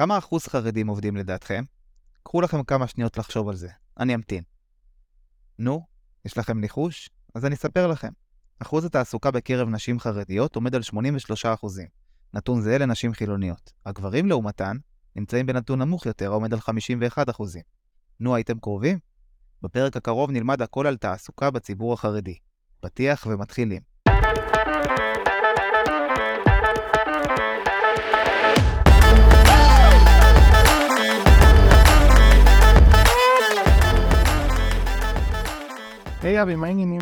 כמה אחוז חרדים עובדים לדעתכם? קחו לכם כמה שניות לחשוב על זה, אני אמתין. נו, יש לכם ניחוש? אז אני אספר לכם. אחוז התעסוקה בקרב נשים חרדיות עומד על 83 אחוזים. נתון זהה לנשים חילוניות. הגברים לעומתן נמצאים בנתון נמוך יותר, העומד על 51 אחוזים. נו, הייתם קרובים? בפרק הקרוב נלמד הכל על תעסוקה בציבור החרדי. פתיח ומתחילים. היי אבי, מה העניינים?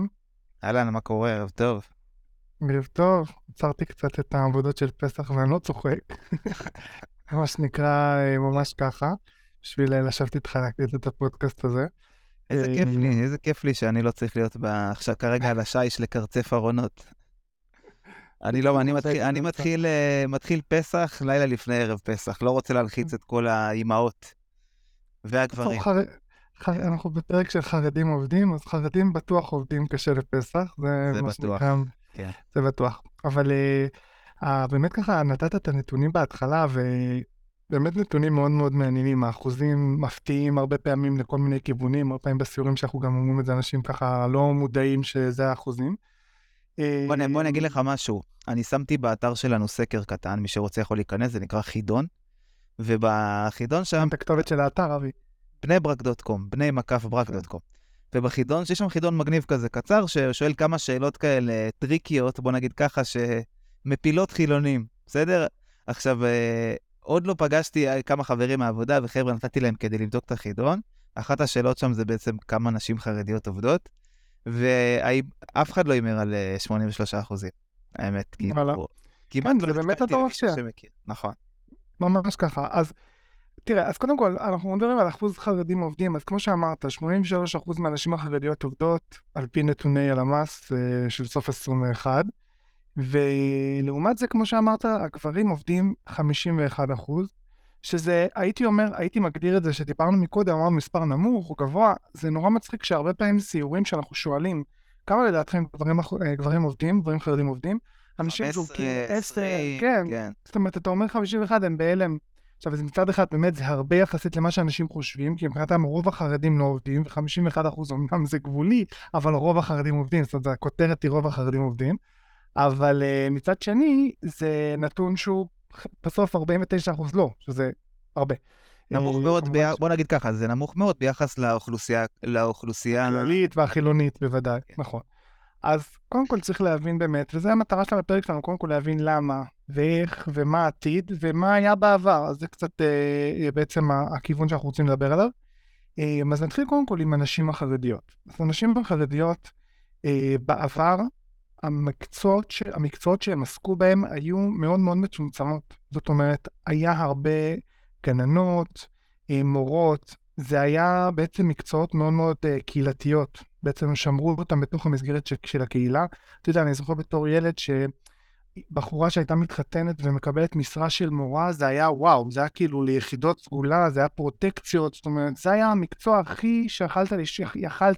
אהלן, מה קורה? ערב טוב. ערב טוב, עצרתי קצת את העבודות של פסח ואני לא צוחק. מה שנקרא אה, ממש ככה, בשביל אה, לשבת איתך להקליט את הפודקאסט הזה. איזה אה, כיף לי, איזה כיף לי שאני לא צריך להיות עכשיו כרגע על השיש לקרצף ארונות. אני לא, אני מתחיל, אני מתחיל, מתחיל פסח לילה לפני ערב פסח, לא רוצה להלחיץ את כל האימהות והגברים. אנחנו בפרק של חרדים עובדים, אז חרדים בטוח עובדים קשה לפסח, זה זה מה בטוח, שנקרא, כן. זה בטוח. אבל אה, באמת ככה נתת את הנתונים בהתחלה, ובאמת נתונים מאוד מאוד מעניינים, האחוזים מפתיעים הרבה פעמים לכל מיני כיוונים, הרבה פעמים בסיורים שאנחנו גם אומרים את זה, אנשים ככה לא מודעים שזה האחוזים. אה, בוא, בוא אני אגיד לך משהו, אני שמתי באתר שלנו סקר קטן, מי שרוצה יכול להיכנס, זה נקרא חידון, ובחידון שם את הכתובת של האתר, אבי. בני ברק דוט קום, בני מקף ברק דוט קום. ובחידון, שיש שם חידון מגניב כזה קצר, ששואל כמה שאלות כאלה טריקיות, בוא נגיד ככה, שמפילות חילונים, בסדר? עכשיו, אה, עוד לא פגשתי אה, כמה חברים מהעבודה, וחבר'ה נתתי להם כדי לבדוק את החידון. אחת השאלות שם זה בעצם כמה נשים חרדיות עובדות, ואף אחד לא הימר על אה, 83 אחוזים, האמת, וואלה. כמעט כן, לא זה באמת ש- שמכיר. נכון. ממש ככה. אז תראה, אז קודם כל, אנחנו מדברים על אחוז חרדים עובדים, אז כמו שאמרת, 83% מהנשים החרדיות עובדות, על פי נתוני הלמ"ס אה, של סוף 21, ולעומת זה, כמו שאמרת, הגברים עובדים 51%, שזה, הייתי אומר, הייתי מגדיר את זה, שדיברנו מקודם, אמרנו מספר נמוך או גבוה, זה נורא מצחיק שהרבה פעמים סיורים שאנחנו שואלים, כמה לדעתכם גברים, אה, גברים עובדים, גברים חרדים עובדים? אנשים 15, זורקים 10, 20, כן, כן. זאת אומרת, אתה אומר 51, הם בהלם. עכשיו, אז מצד אחד, באמת, זה הרבה יחסית למה שאנשים חושבים, כי מבחינתם רוב החרדים לא עובדים, ו-51 אחוז אמנם זה גבולי, אבל רוב החרדים עובדים, זאת אומרת, הכותרת היא רוב החרדים עובדים. אבל uh, מצד שני, זה נתון שהוא בסוף 49 אחוז לא, שזה הרבה. נמוך אה, מאוד, ב... בוא נגיד ככה, זה נמוך מאוד ביחס לאוכלוסייה, לאוכלוסייה... הכללית והחילונית בוודאי, כן. נכון. אז קודם כל צריך להבין באמת, וזו המטרה של הפרק שלנו, קודם כל להבין למה, ואיך, ומה העתיד, ומה היה בעבר, אז זה קצת אה, בעצם הכיוון שאנחנו רוצים לדבר עליו. אה, אז נתחיל קודם כל עם הנשים החרדיות. אז הנשים החרדיות, אה, בעבר, המקצועות, ש... המקצועות שהם עסקו בהם היו מאוד מאוד מצומצמות. זאת אומרת, היה הרבה גננות, אה, מורות, זה היה בעצם מקצועות מאוד מאוד uh, קהילתיות. בעצם שמרו אותם בתוך המסגרת של, של הקהילה. אתה יודע, אני זוכר בתור ילד שבחורה שהייתה מתחתנת ומקבלת משרה של מורה, זה היה וואו, זה היה כאילו ליחידות סגולה, זה היה פרוטקציות, זאת אומרת, זה היה המקצוע הכי שיכלת לש...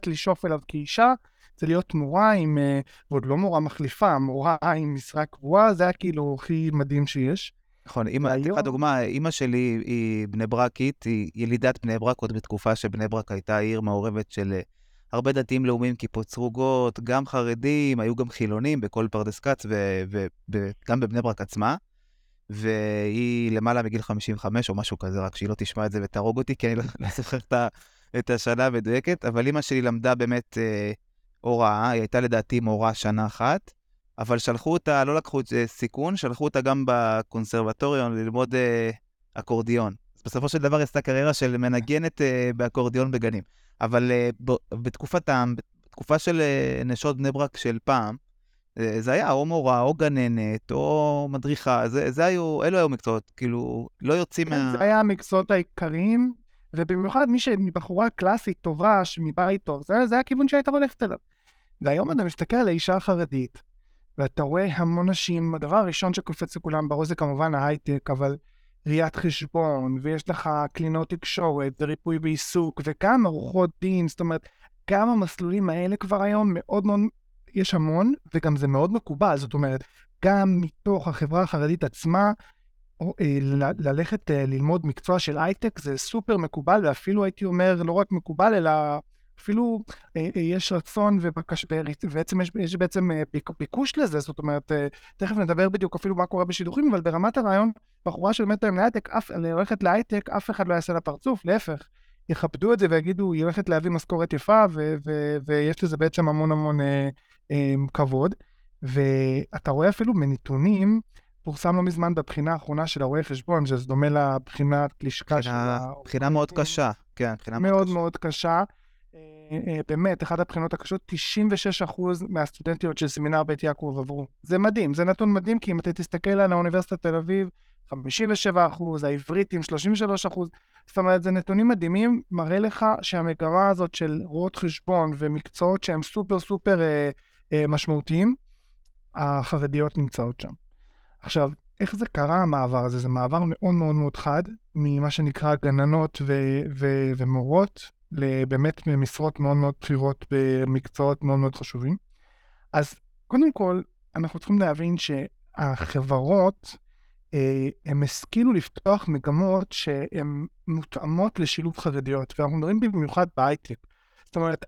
לשאוף אליו כאישה, זה להיות מורה עם, uh, ועוד לא מורה מחליפה, מורה עם משרה קבועה, זה היה כאילו הכי מדהים שיש. נכון, אמא, אתן לך דוגמה, אימא שלי היא בני ברקית, היא ילידת בני ברק עוד בתקופה שבני ברק הייתה עיר מעורבת של אה, הרבה דתיים לאומיים, כיפות סרוגות, גם חרדים, היו גם חילונים בכל פרדס כץ וגם בבני ברק עצמה. והיא למעלה מגיל 55 או משהו כזה, רק שהיא לא תשמע את זה ותהרוג אותי, כי אני לא זוכר את השנה המדויקת, אבל אימא שלי למדה באמת אה, הוראה, היא הייתה לדעתי מורה שנה אחת, אבל שלחו אותה, לא לקחו את זה סיכון, שלחו אותה גם בקונסרבטוריון ללמוד אה, אקורדיון. אז בסופו של דבר עשתה קריירה של מנגנת אה, באקורדיון בגנים. אבל אה, ב, בתקופתם, בתקופה של אה, נשות בני ברק של פעם, אה, זה היה או מורה, או גננת, או מדריכה, זה, זה היו, אלו היו מקצועות, כאילו, לא יוצאים כן, מה... זה היה המקצועות העיקריים, ובמיוחד מי שבחורה קלאסית טובה, מבית טוב, זה, זה הכיוון שהייתה הולכת אליו. והיום אתה מסתכל על האישה החרדית, ואתה רואה המון נשים, הדבר הראשון שקופץ לכולם בראש זה כמובן ההייטק, אבל ראיית חשבון, ויש לך קלינות תקשורת, וריפוי בעיסוק, וגם עורכות דין, זאת אומרת, גם המסלולים האלה כבר היום מאוד מאוד, יש המון, וגם זה מאוד מקובל, זאת אומרת, גם מתוך החברה החרדית עצמה, אה, ללכת אה, ללמוד מקצוע של הייטק זה סופר מקובל, ואפילו הייתי אומר, לא רק מקובל, אלא אפילו אה, יש רצון ובקש, ובעצם יש, יש בעצם ביקוש לזה, זאת אומרת, תכף נדבר בדיוק אפילו מה קורה בשידוכים, אבל ברמת הרעיון, בחורה שלומדת היום להייטק, הולכת להייטק, אף אחד לא יעשה לה פרצוף, להפך. יכבדו את זה ויגידו, היא הולכת להביא משכורת יפה, ו- ו- ויש לזה בעצם המון המון אה, אה, כבוד. ואתה רואה אפילו מנתונים, פורסם לא מזמן בבחינה האחרונה של הרואי חשבון, שזה דומה לבחינת לשכה של ה... בחינה מאוד קשה, כן, בחינה מאוד מאוד קשה. מאוד קשה. אה, אה, באמת, אחת הבחינות הקשות, 96% מהסטודנטיות של סמינר בית יעקב עברו. זה מדהים, זה נתון מדהים, כי אם אתה תסתכל על האוניברסיטת תל אביב, 57 אחוז, העבריתים 33 אחוז, זאת אומרת, זה נתונים מדהימים, מראה לך שהמגרה הזאת של רואות חשבון ומקצועות שהם סופר סופר אה, אה, משמעותיים, החרדיות נמצאות שם. עכשיו, איך זה קרה המעבר הזה? זה מעבר מאוד מאוד מאוד חד, ממה שנקרא גננות ו- ו- ומורות, לבאמת משרות מאוד מאוד בכירות במקצועות מאוד מאוד חשובים. אז קודם כל, אנחנו צריכים להבין שהחברות, אה, הם השכילו לפתוח מגמות שהן מותאמות לשילוב חרדיות, ואנחנו מדברים במיוחד בהייטק. זאת אומרת,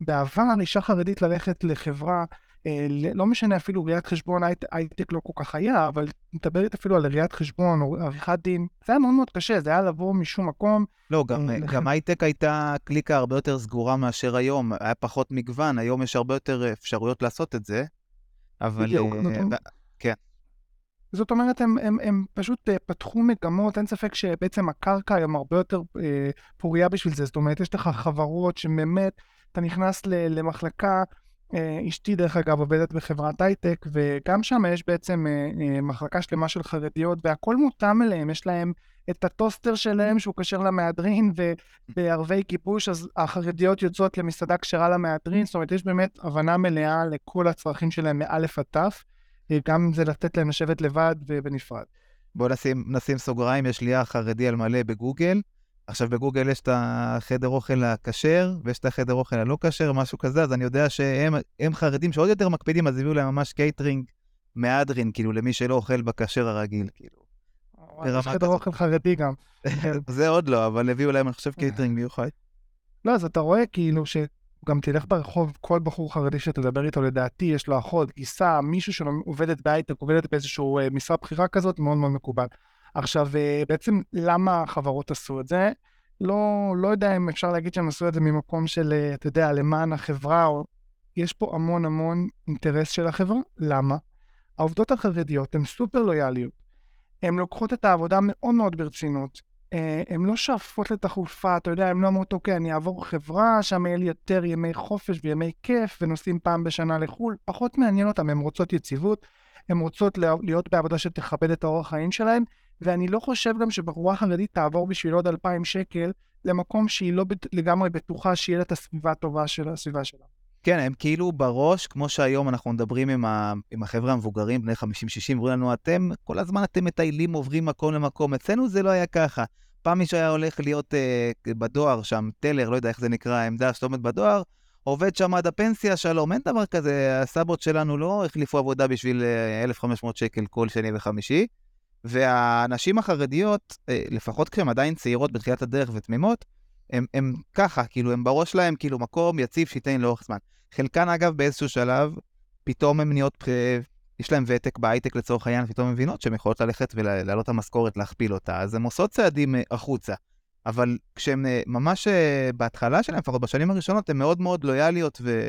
בעבר אישה חרדית ללכת לחברה לא משנה אפילו ראיית חשבון הייטק לא כל כך היה, אבל נדבר אפילו על ראיית חשבון או עריכת דין, זה היה מאוד מאוד קשה, זה היה לבוא משום מקום. לא, גם, אה, גם הייטק הייתה קליקה הרבה יותר סגורה מאשר היום, היה פחות מגוון, היום יש הרבה יותר אפשרויות לעשות את זה, אבל... בדיוק, נכון. כן. זאת אומרת, הם, הם, הם פשוט פתחו מגמות, אין ספק שבעצם הקרקע היום הרבה יותר uh, פוריה בשביל זה. זאת אומרת, יש לך חברות שבאמת, אתה נכנס למחלקה, אה, אשתי, דרך אגב, עובדת בחברת הייטק, וגם שם יש בעצם אה, אה, מחלקה שלמה של חרדיות, והכל מותאם אליהם, יש להם את הטוסטר שלהם שהוא כשר למהדרין, ובערבי כיבוש, אז החרדיות יוצאות למסעדה כשרה למהדרין, זאת אומרת, יש באמת הבנה מלאה לכל הצרכים שלהם מאלף עד תף, גם זה לתת להם לשבת לבד ובנפרד. בואו נשים, נשים סוגריים, יש לי אח חרדי על מלא בגוגל. עכשיו בגוגל יש את החדר אוכל הכשר, ויש את החדר אוכל הלא כשר, משהו כזה, אז אני יודע שהם חרדים שעוד יותר מקפידים, אז הביאו להם ממש קייטרינג מהדרין, כאילו, למי שלא אוכל בכשר הרגיל, כאילו. יש חדר אוכל חרדי גם. זה עוד לא, אבל הביאו להם, אני חושב, קייטרינג מיוחד. לא, אז אתה רואה כאילו שגם תלך ברחוב, כל בחור חרדי שתדבר איתו, לדעתי, יש לו אחות, גיסה, מישהו שעובדת בהייטק, עובדת באיזושהי אה, משרה בכירה כזאת, מאוד מאוד מקובל. עכשיו, אה, בעצם למה החברות עשו את זה? לא, לא יודע אם אפשר להגיד שהם עשו את זה ממקום של, אה, אתה יודע, למען החברה, או... יש פה המון המון אינטרס של החברה. למה? העובדות החרדיות הן סופר לויאליות. הן לוקחות את העבודה מאוד מאוד ברצינות. אה, הן לא שואפות לתחלופה, אתה יודע, הן לא אומרות, אוקיי, אני אעבור חברה, שם יהיה לי יותר ימי חופש וימי כיף, ונוסעים פעם בשנה לחו"ל. פחות מעניין אותן, הן רוצות יציבות, הן רוצות להיות בעבודה שתכבד את האורח חיים שלהן, ואני לא חושב גם שבחורה חרדית תעבור בשביל עוד 2,000 שקל למקום שהיא לא לגמרי בטוחה שיהיה לה את הסביבה הטובה של הסביבה שלה. כן, הם כאילו בראש, כמו שהיום אנחנו מדברים עם, ה, עם החבר'ה המבוגרים, בני 50-60, אומרים לנו, אתם, כל הזמן אתם מטיילים, עוברים מקום למקום. אצלנו זה לא היה ככה. פעם מישהו היה הולך להיות אה, בדואר שם, טלר, לא יודע איך זה נקרא, העמדה שאתה עומד בדואר, עובד שם עד הפנסיה, שלום, אין דבר כזה, הסבות שלנו לא החליפו עבודה בשביל 1,500 אה, שקל כל שני וחמישי. והנשים החרדיות, אה, לפחות כשהן עדיין צעירות בתחילת הדרך ותמימות, הן ככה, כאילו, הן בראש להן, כאילו, מקום יציב שייתן לאורך זמן. חלקן, אגב, באיזשהו שלב, פתאום הן נהיות, אה, יש להן ותק בהייטק לצורך העניין, פתאום הן מבינות שהן יכולות ללכת ולהעלות את המשכורת, להכפיל אותה, אז הן עושות צעדים אה, החוצה. אבל כשהן ממש בהתחלה שלהן, לפחות בשנים הראשונות, הן מאוד מאוד לויאליות ו...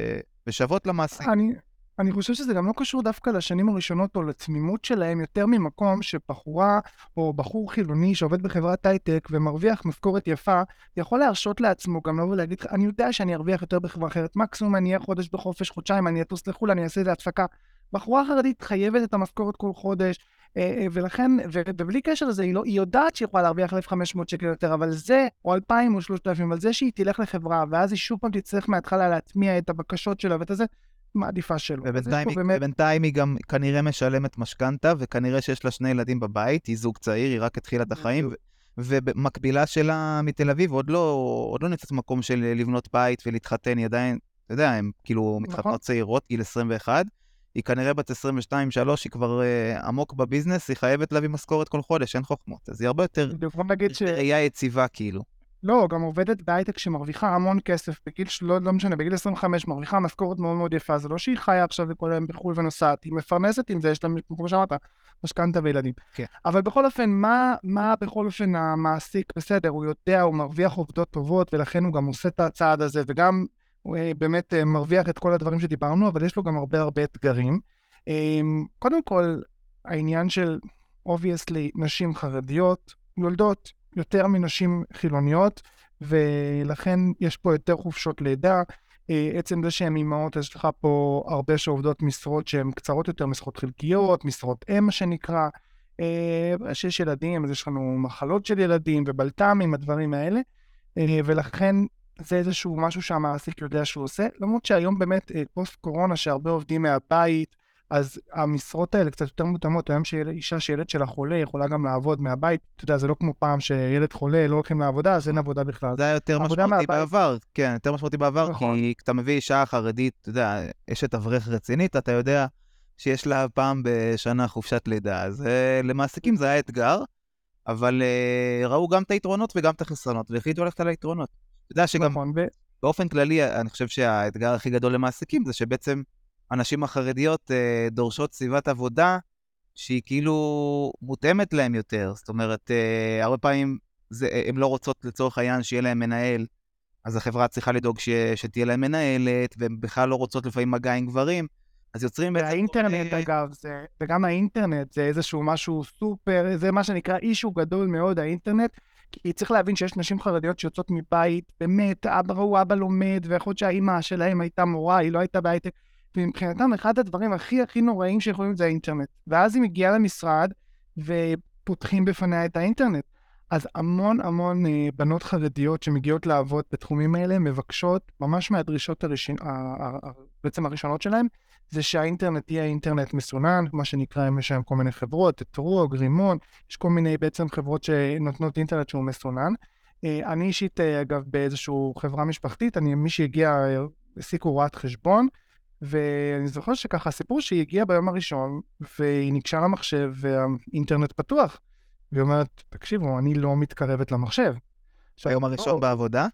ושוות למעסיק. אני, אני חושב שזה גם לא קשור דווקא לשנים הראשונות או לתמימות שלהם, יותר ממקום שבחורה או בחור חילוני שעובד בחברת הייטק ומרוויח משכורת יפה, יכול להרשות לעצמו גם לבוא ולהגיד, אני יודע שאני ארוויח יותר בחברה אחרת, מקסימום אני אהיה חודש בחופש, חודשיים, אני אטוס לחו"ל, אני אעשה את זה הפסקה. בחורה חרדית חייבת את המשכורת כל חודש, אה, אה, ולכן, ובלי קשר לזה, היא, לא, היא יודעת שהיא יכולה להרוויח 1,500 שקל יותר, אבל זה, או 2,000 או 3,000, אבל זה שהיא תלך לחברה, ואז היא שוב פעם תצטרך מההתחלה להטמיע את הבקשות שלה ואת זה, מעדיפה שלא. ובינתיים, היא, באמת... ובינתיים היא גם כנראה משלמת משכנתה, וכנראה שיש לה שני ילדים בבית, היא זוג צעיר, היא רק התחילה את החיים, ומקבילה שלה מתל אביב עוד לא, עוד לא נמצאת במקום של לבנות בית ולהתחתן, היא עדיין, אתה יודע, הן כאילו נכון. מתחתנות צעירות, גיל 21, היא כנראה בת 22-3, היא כבר uh, עמוק בביזנס, היא חייבת להביא משכורת כל חודש, אין חוכמות. אז היא הרבה יותר בוא נגיד ש... ראייה יציבה, כאילו. לא, גם עובדת בהייטק שמרוויחה המון כסף, בגיל שלא, לא משנה, בגיל 25 מרוויחה משכורת מאוד מאוד יפה, זה לא שהיא חיה עכשיו וכל היום בחו"ל ונוסעת, היא מפרנסת עם זה, יש לה, כמו שאמרת, משכנתה וילדים. כן. אבל בכל אופן, מה, מה בכל אופן המעסיק, בסדר, הוא יודע, הוא מרוויח עובדות טובות, ולכן הוא גם עושה את הצעד הזה, וגם הוא אה, באמת אה, מרוויח את כל הדברים שדיברנו, אבל יש לו גם הרבה הרבה אתגרים. אה, קודם כל, העניין של, obviously, נשים חרדיות יולדות יותר מנשים חילוניות, ולכן יש פה יותר חופשות לידה. עצם זה שהן אימהות, יש לך פה הרבה שעובדות משרות שהן קצרות יותר, משרות חלקיות, משרות אם, מה שנקרא. שיש ילדים, אז יש לנו מחלות של ילדים ובלת"מים, הדברים האלה. ולכן זה איזשהו משהו שהמעסיק יודע שהוא עושה, למרות שהיום באמת אה, פוסט קורונה שהרבה עובדים מהבית, אז המשרות האלה קצת יותר מותאמות, היום שאישה שילד שלה חולה יכולה גם לעבוד מהבית, אתה יודע, זה לא כמו פעם שילד חולה לא הולכים לעבודה, אז אין עבודה בכלל. זה היה יותר משמעותי בעבר, כן, יותר משמעותי בעבר, נכון. כי כשאתה מביא אישה חרדית, אתה יודע, אשת אברך רצינית, אתה יודע שיש לה פעם בשנה חופשת לידה, אז uh, למעסיקים זה היה אתגר, אבל uh, ראו גם את היתרונות וגם את החסרונות, והחליטו ללכת על היתרונות. אתה יודע שגם נכון, ו... באופן כללי, אני חושב שהאתגר הכי גדול למעסיקים זה שבעצם הנשים החרדיות אה, דורשות סביבת עבודה שהיא כאילו מותאמת להם יותר. זאת אומרת, אה, הרבה פעמים זה, הן לא רוצות לצורך העניין שיהיה להם מנהל, אז החברה צריכה לדאוג ש, שתהיה להם מנהלת, והן בכלל לא רוצות לפעמים מגע עם גברים. אז יוצרים. והאינטרנט, אה... אגב, זה, וגם האינטרנט זה איזשהו משהו סופר, זה מה שנקרא אישו גדול מאוד, האינטרנט. כי צריך להבין שיש נשים חרדיות שיוצאות מבית, באמת, אבא הוא אבא לומד, ויכול להיות שהאימא שלהם הייתה מורה, היא לא הייתה בהייטק, ומבחינתם אחד הדברים הכי הכי נוראים שיכולים זה האינטרנט. ואז היא מגיעה למשרד, ופותחים בפניה את האינטרנט. אז המון המון אה, בנות חרדיות שמגיעות לעבוד בתחומים האלה מבקשות, ממש מהדרישות הראשון, בעצם הראשונות שלהן, זה שהאינטרנט יהיה אינטרנט מסונן, מה שנקרא, יש היום כל מיני חברות, אתרוג, רימון, יש כל מיני בעצם חברות שנותנות אינטרנט שהוא מסונן. אה, אני אישית, אה, אגב, באיזושהי חברה משפחתית, אני, מי שהגיע, העסיקו רואת חשבון, ואני זוכר שככה, הסיפור שהיא הגיעה ביום הראשון, והיא ניגשה למחשב, והאינטרנט פתוח. והיא אומרת, תקשיבו, אני לא מתקרבת למחשב. ביום הראשון או, בעבודה?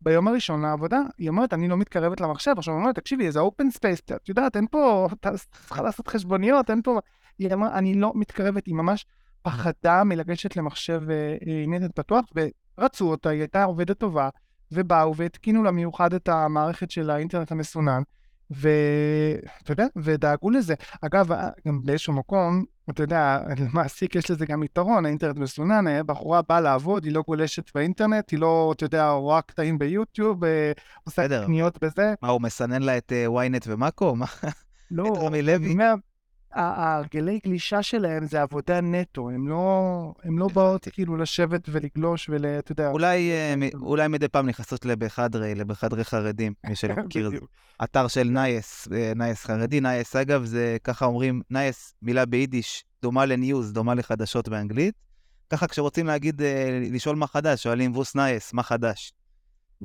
ביום הראשון לעבודה, היא אומרת, אני לא מתקרבת למחשב. עכשיו היא אומרת, תקשיבי, זה open space, את יודעת, אין פה, אתה צריכה לעשות חשבוניות, אין פה... היא אמרה, אני לא מתקרבת, היא ממש פחדה מלגשת למחשב אה, אינטרנט פתוח, ורצו אותה, היא הייתה עובדת טובה, ובאו והתקינו לה מיוחד את המערכת של האינטרנט המסונן, ואתה יודע, ודאגו לזה. אגב, גם באיזשהו מקום, אתה יודע, למעסיק יש לזה גם יתרון, האינטרנט מסונן, בחורה באה לעבוד, היא לא גולשת באינטרנט, היא לא, אתה יודע, רואה קטעים ביוטיוב, אה, עושה קניות בזה. מה, הוא מסנן לה את ynet ומאקו? לא, את רמי לוי? ההרגלי גלישה שלהם זה עבודה נטו, הם לא, הם לא באות כאילו לשבת ולגלוש ול... אתה יודע... אולי, אה, אולי מדי פעם נכנסות לבחדרי, לבחדרי חרדים, מי שלא מכיר, זה אתר של נייעס, אה, נייעס חרדי, נייעס אגב, זה ככה אומרים, נייס, מילה ביידיש, דומה ל news, דומה לחדשות באנגלית. ככה כשרוצים להגיד, אה, לשאול מה חדש, שואלים וואס נייעס, מה חדש.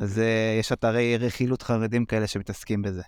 אז יש אתרי רכילות חרדים כאלה שמתעסקים בזה.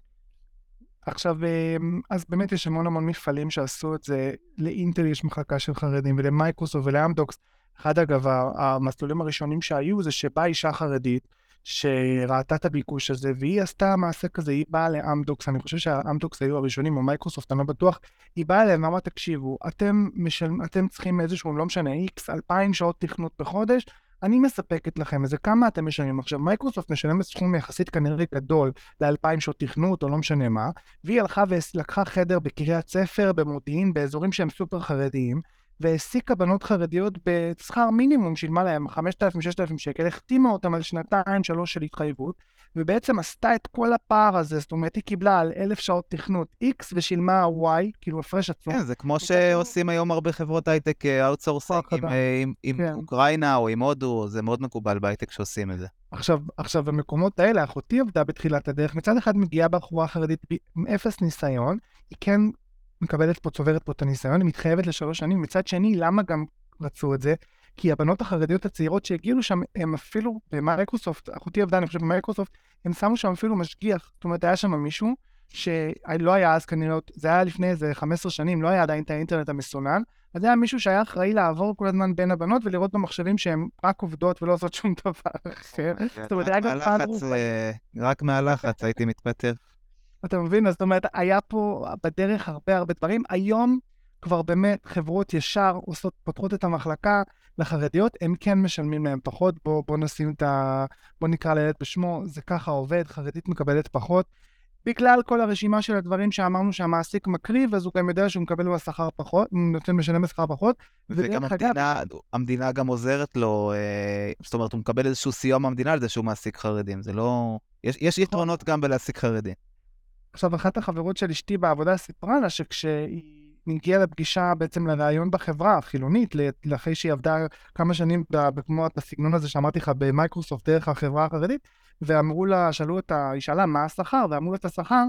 עכשיו, אמ, אז באמת יש המון המון מפעלים שעשו את זה, לאינטל יש מחלקה של חרדים, ולמייקרוסופט ולאמדוקס. אחד, אגב, המסלולים הראשונים שהיו זה שבאה אישה חרדית, שראתה את הביקוש הזה, והיא עשתה מעשה כזה, היא באה לאמדוקס, אני חושב שהאמדוקס היו הראשונים, או מייקרוסופט, אני לא בטוח, היא באה אליהם ואמרה, תקשיבו, אתם, משל... אתם צריכים איזשהו, לא משנה, איקס, אלפיים שעות תכנות בחודש, אני מספקת לכם איזה כמה אתם משלמים. עכשיו, מייקרוסופט משלמת סכום יחסית כנראה גדול לאלפיים שעות תכנות או לא משנה מה, והיא הלכה ולקחה חדר בקריית ספר, במודיעין, באזורים שהם סופר חרדיים, והעסיקה בנות חרדיות בשכר מינימום, שילמה להם 5,000-6,000 שקל, החתימה אותם על שנתיים-שלוש של התחייבות, ובעצם עשתה את כל הפער הזה, זאת אומרת, היא קיבלה על אלף שעות תכנות X ושילמה Y, כאילו הפרש עצום. כן, זה כמו שעושים היום הרבה חברות הייטק outsourcing אה, עם, אה, כן. אוקראינה או עם הודו, זה מאוד מקובל בהייטק שעושים את זה. עכשיו, עכשיו, במקומות האלה, אחותי עבדה בתחילת הדרך, מצד אחד מגיעה בחורה חרדית עם אפס ניסיון, היא כן מקבלת פה, צוברת פה את הניסיון, היא מתחייבת לשלוש שנים, מצד שני, למה גם רצו את זה? כי הבנות החרדיות הצעירות שהגיעו שם, הם אפילו במייקרוסופט, אחותי עבדה, אני חושב, במייקרוסופט, הם שמו שם אפילו משגיח. זאת אומרת, היה שם מישהו שלא היה אז כנראה, זה היה לפני איזה 15 שנים, לא היה עדיין את האינטרנט המסונן, אז היה מישהו שהיה אחראי לעבור כל הזמן בין הבנות ולראות במחשבים שהן רק עובדות ולא עושות שום דבר אחר. זאת אומרת, היה גם פעם... אה, רק מהלחץ הייתי מתפטר. אתה מבין? זאת אומרת, היה פה בדרך הרבה הרבה דברים. היום כבר באמת חברות ישר עושות, פותחות את המחלקה לחרדיות, הם כן משלמים להם פחות. בוא, בוא נשים את ה... בוא נקרא לילד בשמו, זה ככה עובד, חרדית מקבלת פחות. בגלל כל הרשימה של הדברים שאמרנו שהמעסיק מקריב, אז הוא גם יודע שהוא מקבל בשכר פחות, הוא נותן משלם בשכר פחות. וגם המדינה, אגב... המדינה גם עוזרת לו, אה, זאת אומרת, הוא מקבל איזשהו סיוע מהמדינה על זה שהוא מעסיק חרדים, זה לא... יש, יש יתרונות גם בלהעסיק חרדים. עכשיו, אחת החברות של אשתי בעבודה סיפרה לה שכשהיא הגיעה לפגישה בעצם לראיון בחברה החילונית, אחרי שהיא עבדה כמה שנים כמו בסגנון הזה שאמרתי לך במייקרוסופט דרך החברה החרדית, ואמרו לה, שאלו אותה, היא שאלה מה השכר, ואמרו לה את השכר,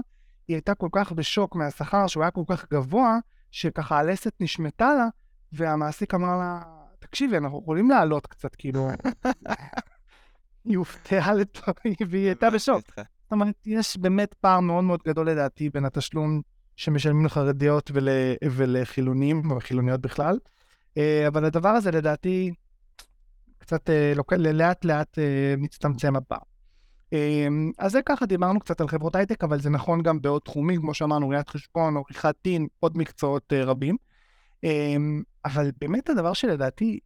היא הייתה כל כך בשוק מהשכר שהוא היה כל כך גבוה, שככה הלסת נשמטה לה, והמעסיק אמר לה, תקשיבי, אנחנו יכולים לעלות קצת, כאילו... היא הופתעה לטובי, והיא הייתה בשוק. זאת אומרת, יש באמת פער מאוד מאוד גדול לדעתי בין התשלום שמשלמים לחרדיות ול, ולחילונים, או חילוניות בכלל. אה, אבל הדבר הזה לדעתי קצת אה, לאט לאט אה, מצטמצם הפער. אז זה ככה, דיברנו קצת על חברות הייטק, אבל זה נכון גם בעוד תחומים, כמו שאמרנו, ראיית חשבון, עריכת דין, עוד מקצועות רבים. אבל באמת הדבר שלדעתי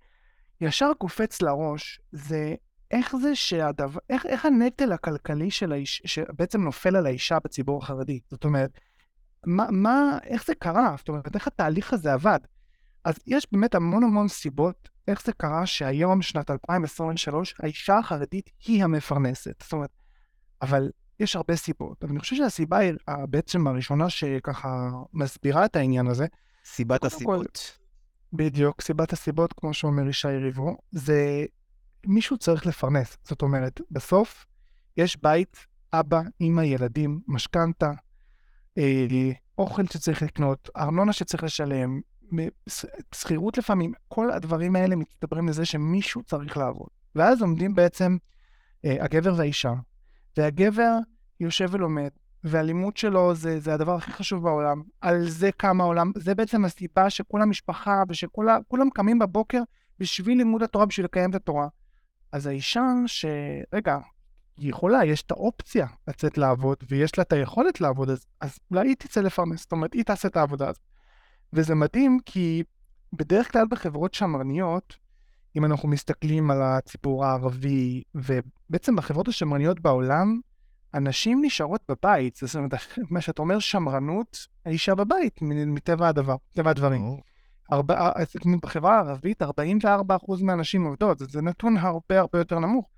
ישר קופץ לראש, זה איך זה שהדבר, איך, איך הנטל הכלכלי של האיש, שבעצם נופל על האישה בציבור החרדי? זאת אומרת, מה, מה, איך זה קרה? זאת אומרת, איך התהליך הזה עבד? אז יש באמת המון המון סיבות איך זה קרה שהיום, שנת 2023, האישה החרדית היא המפרנסת. זאת אומרת, אבל יש הרבה סיבות, אבל אני חושב שהסיבה היא בעצם הראשונה שככה מסבירה את העניין הזה. סיבת הסיבות. כל, בדיוק, סיבת הסיבות, כמו שאומר ישי ריבו, זה מישהו צריך לפרנס. זאת אומרת, בסוף יש בית, אבא, אמא, ילדים, משכנתה, אה, אוכל שצריך לקנות, ארנונה שצריך לשלם, שכירות לפעמים, כל הדברים האלה מצטברים לזה שמישהו צריך לעבוד. ואז עומדים בעצם אה, הגבר והאישה, והגבר יושב ולומד, והלימוד שלו זה, זה הדבר הכי חשוב בעולם. על זה קם העולם, זה בעצם הסיבה שכל המשפחה ושכולם קמים בבוקר בשביל לימוד התורה, בשביל לקיים את התורה. אז האישה שרגע, היא יכולה, יש את האופציה לצאת לעבוד, ויש לה את היכולת לעבוד, אז, אז אולי היא תצא לפרנס, זאת אומרת, היא תעשה את העבודה הזאת. וזה מדהים כי בדרך כלל בחברות שמרניות, אם אנחנו מסתכלים על הציבור הערבי, ובעצם בחברות השמרניות בעולם, הנשים נשארות בבית. זאת אומרת, מה שאתה אומר שמרנות, האישה בבית, מטבע הדבר, מטבע הדברים. ארבע, בחברה הערבית, 44% מהנשים עובדות, זה נתון הרבה הרבה יותר נמוך.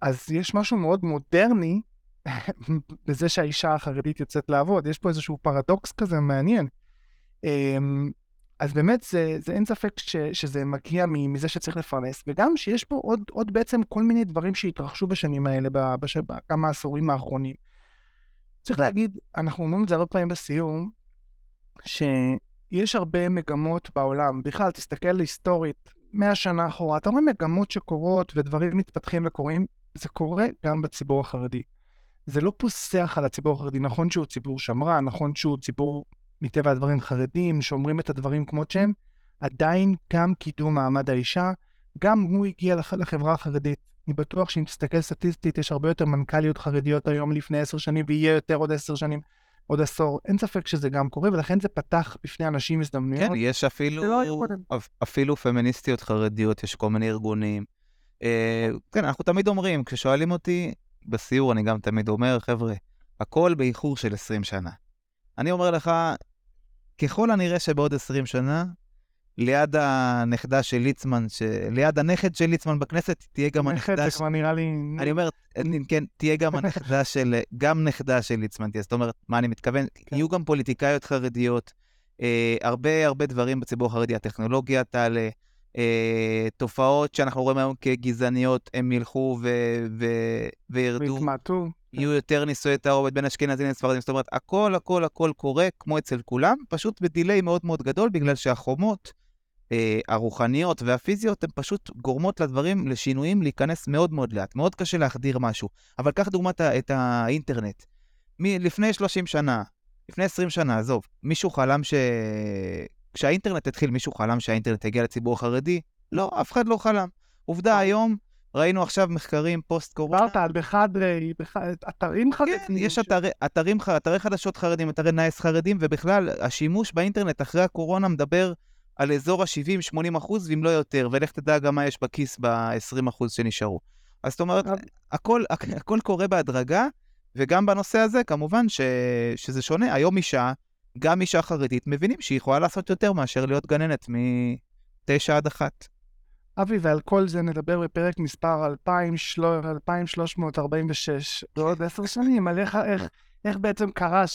אז יש משהו מאוד מודרני בזה שהאישה החרדית יוצאת לעבוד. יש פה איזשהו פרדוקס כזה מעניין. אמ, אז באמת זה, זה אין ספק ש, שזה מגיע מזה שצריך לפרנס, וגם שיש פה עוד, עוד בעצם כל מיני דברים שהתרחשו בשנים האלה, בכמה עשורים האחרונים. צריך להגיד, אנחנו אומרים את זה הרבה פעמים בסיום, שיש הרבה מגמות בעולם. בכלל, תסתכל היסטורית, מאה שנה אחורה, אתה רואה מגמות שקורות ודברים מתפתחים וקורים, זה קורה גם בציבור החרדי. זה לא פוסח על הציבור החרדי, נכון שהוא ציבור שמרן, נכון שהוא ציבור מטבע הדברים חרדים, שאומרים את הדברים כמות שהם, עדיין גם קידום מעמד האישה, גם הוא הגיע לח... לחברה החרדית. אני בטוח שאם תסתכל סטטיסטית, יש הרבה יותר מנכ"ליות חרדיות היום לפני עשר שנים, ויהיה יותר עוד עשר שנים, עוד עשור. אין ספק שזה גם קורה, ולכן זה פתח בפני אנשים הזדמנויות. כן, יש אפילו, לא אפילו פמיניסטיות חרדיות, יש כל מיני ארגונים. אה, כן, אנחנו תמיד אומרים, כששואלים אותי, בסיור אני גם תמיד אומר, חבר'ה, הכל באיחור של 20 שנה. אני אומר לך, ככל הנראה שבעוד 20 שנה, ליד הנכדה של ליצמן, ש... ליד הנכד של ליצמן בכנסת, תהיה גם הנכדה... נכד זה כבר נראה לי... אני אומר, כן, תהיה גם הנכדה של... גם נכדה של ליצמן תהיה. זאת אומרת, מה אני מתכוון? כן. יהיו גם פוליטיקאיות חרדיות, אה, הרבה הרבה דברים בציבור החרדי, הטכנולוגיה תעלה, אה, תופעות שאנחנו רואים היום כגזעניות, הם ילכו ו... ו... וירדו. ויתמעטו. יהיו יותר נישואי תערובת בין אשכנזים לספרדים. זאת אומרת, הכל, הכל, הכל קורה כמו אצל כולם, פשוט בדיליי מאוד מאוד גדול, בגלל שהחומות אה, הרוחניות והפיזיות, הן פשוט גורמות לדברים, לשינויים, להיכנס מאוד מאוד לאט. מאוד קשה להחדיר משהו. אבל קח דוגמת את האינטרנט. לפני 30 שנה, לפני 20 שנה, עזוב, מישהו חלם ש... כשהאינטרנט התחיל, מישהו חלם שהאינטרנט יגיע לציבור החרדי? לא, אף אחד לא חלם. עובדה, היום ראינו עכשיו מחקרים post-קורונה. דיברת על בחדרי, אתרים חרדים. כן, יש אתרים, אתרי חדשות חרדים, אתרי נייעס חרדים, ובכלל, השימוש באינטרנט אחרי הקורונה מדבר על אזור ה-70-80 אחוז, ואם לא יותר, ולך תדע גם מה יש בכיס ב-20 אחוז שנשארו. אז זאת אומרת, הכל, הכל קורה בהדרגה, וגם בנושא הזה, כמובן ש, שזה שונה. היום אישה, גם אישה חרדית, מבינים שהיא יכולה לעשות יותר מאשר להיות גננת מ-9 עד 1. אבי, ועל כל זה נדבר בפרק מספר 2346 בעוד עשר שנים, על איך, איך, איך בעצם קרה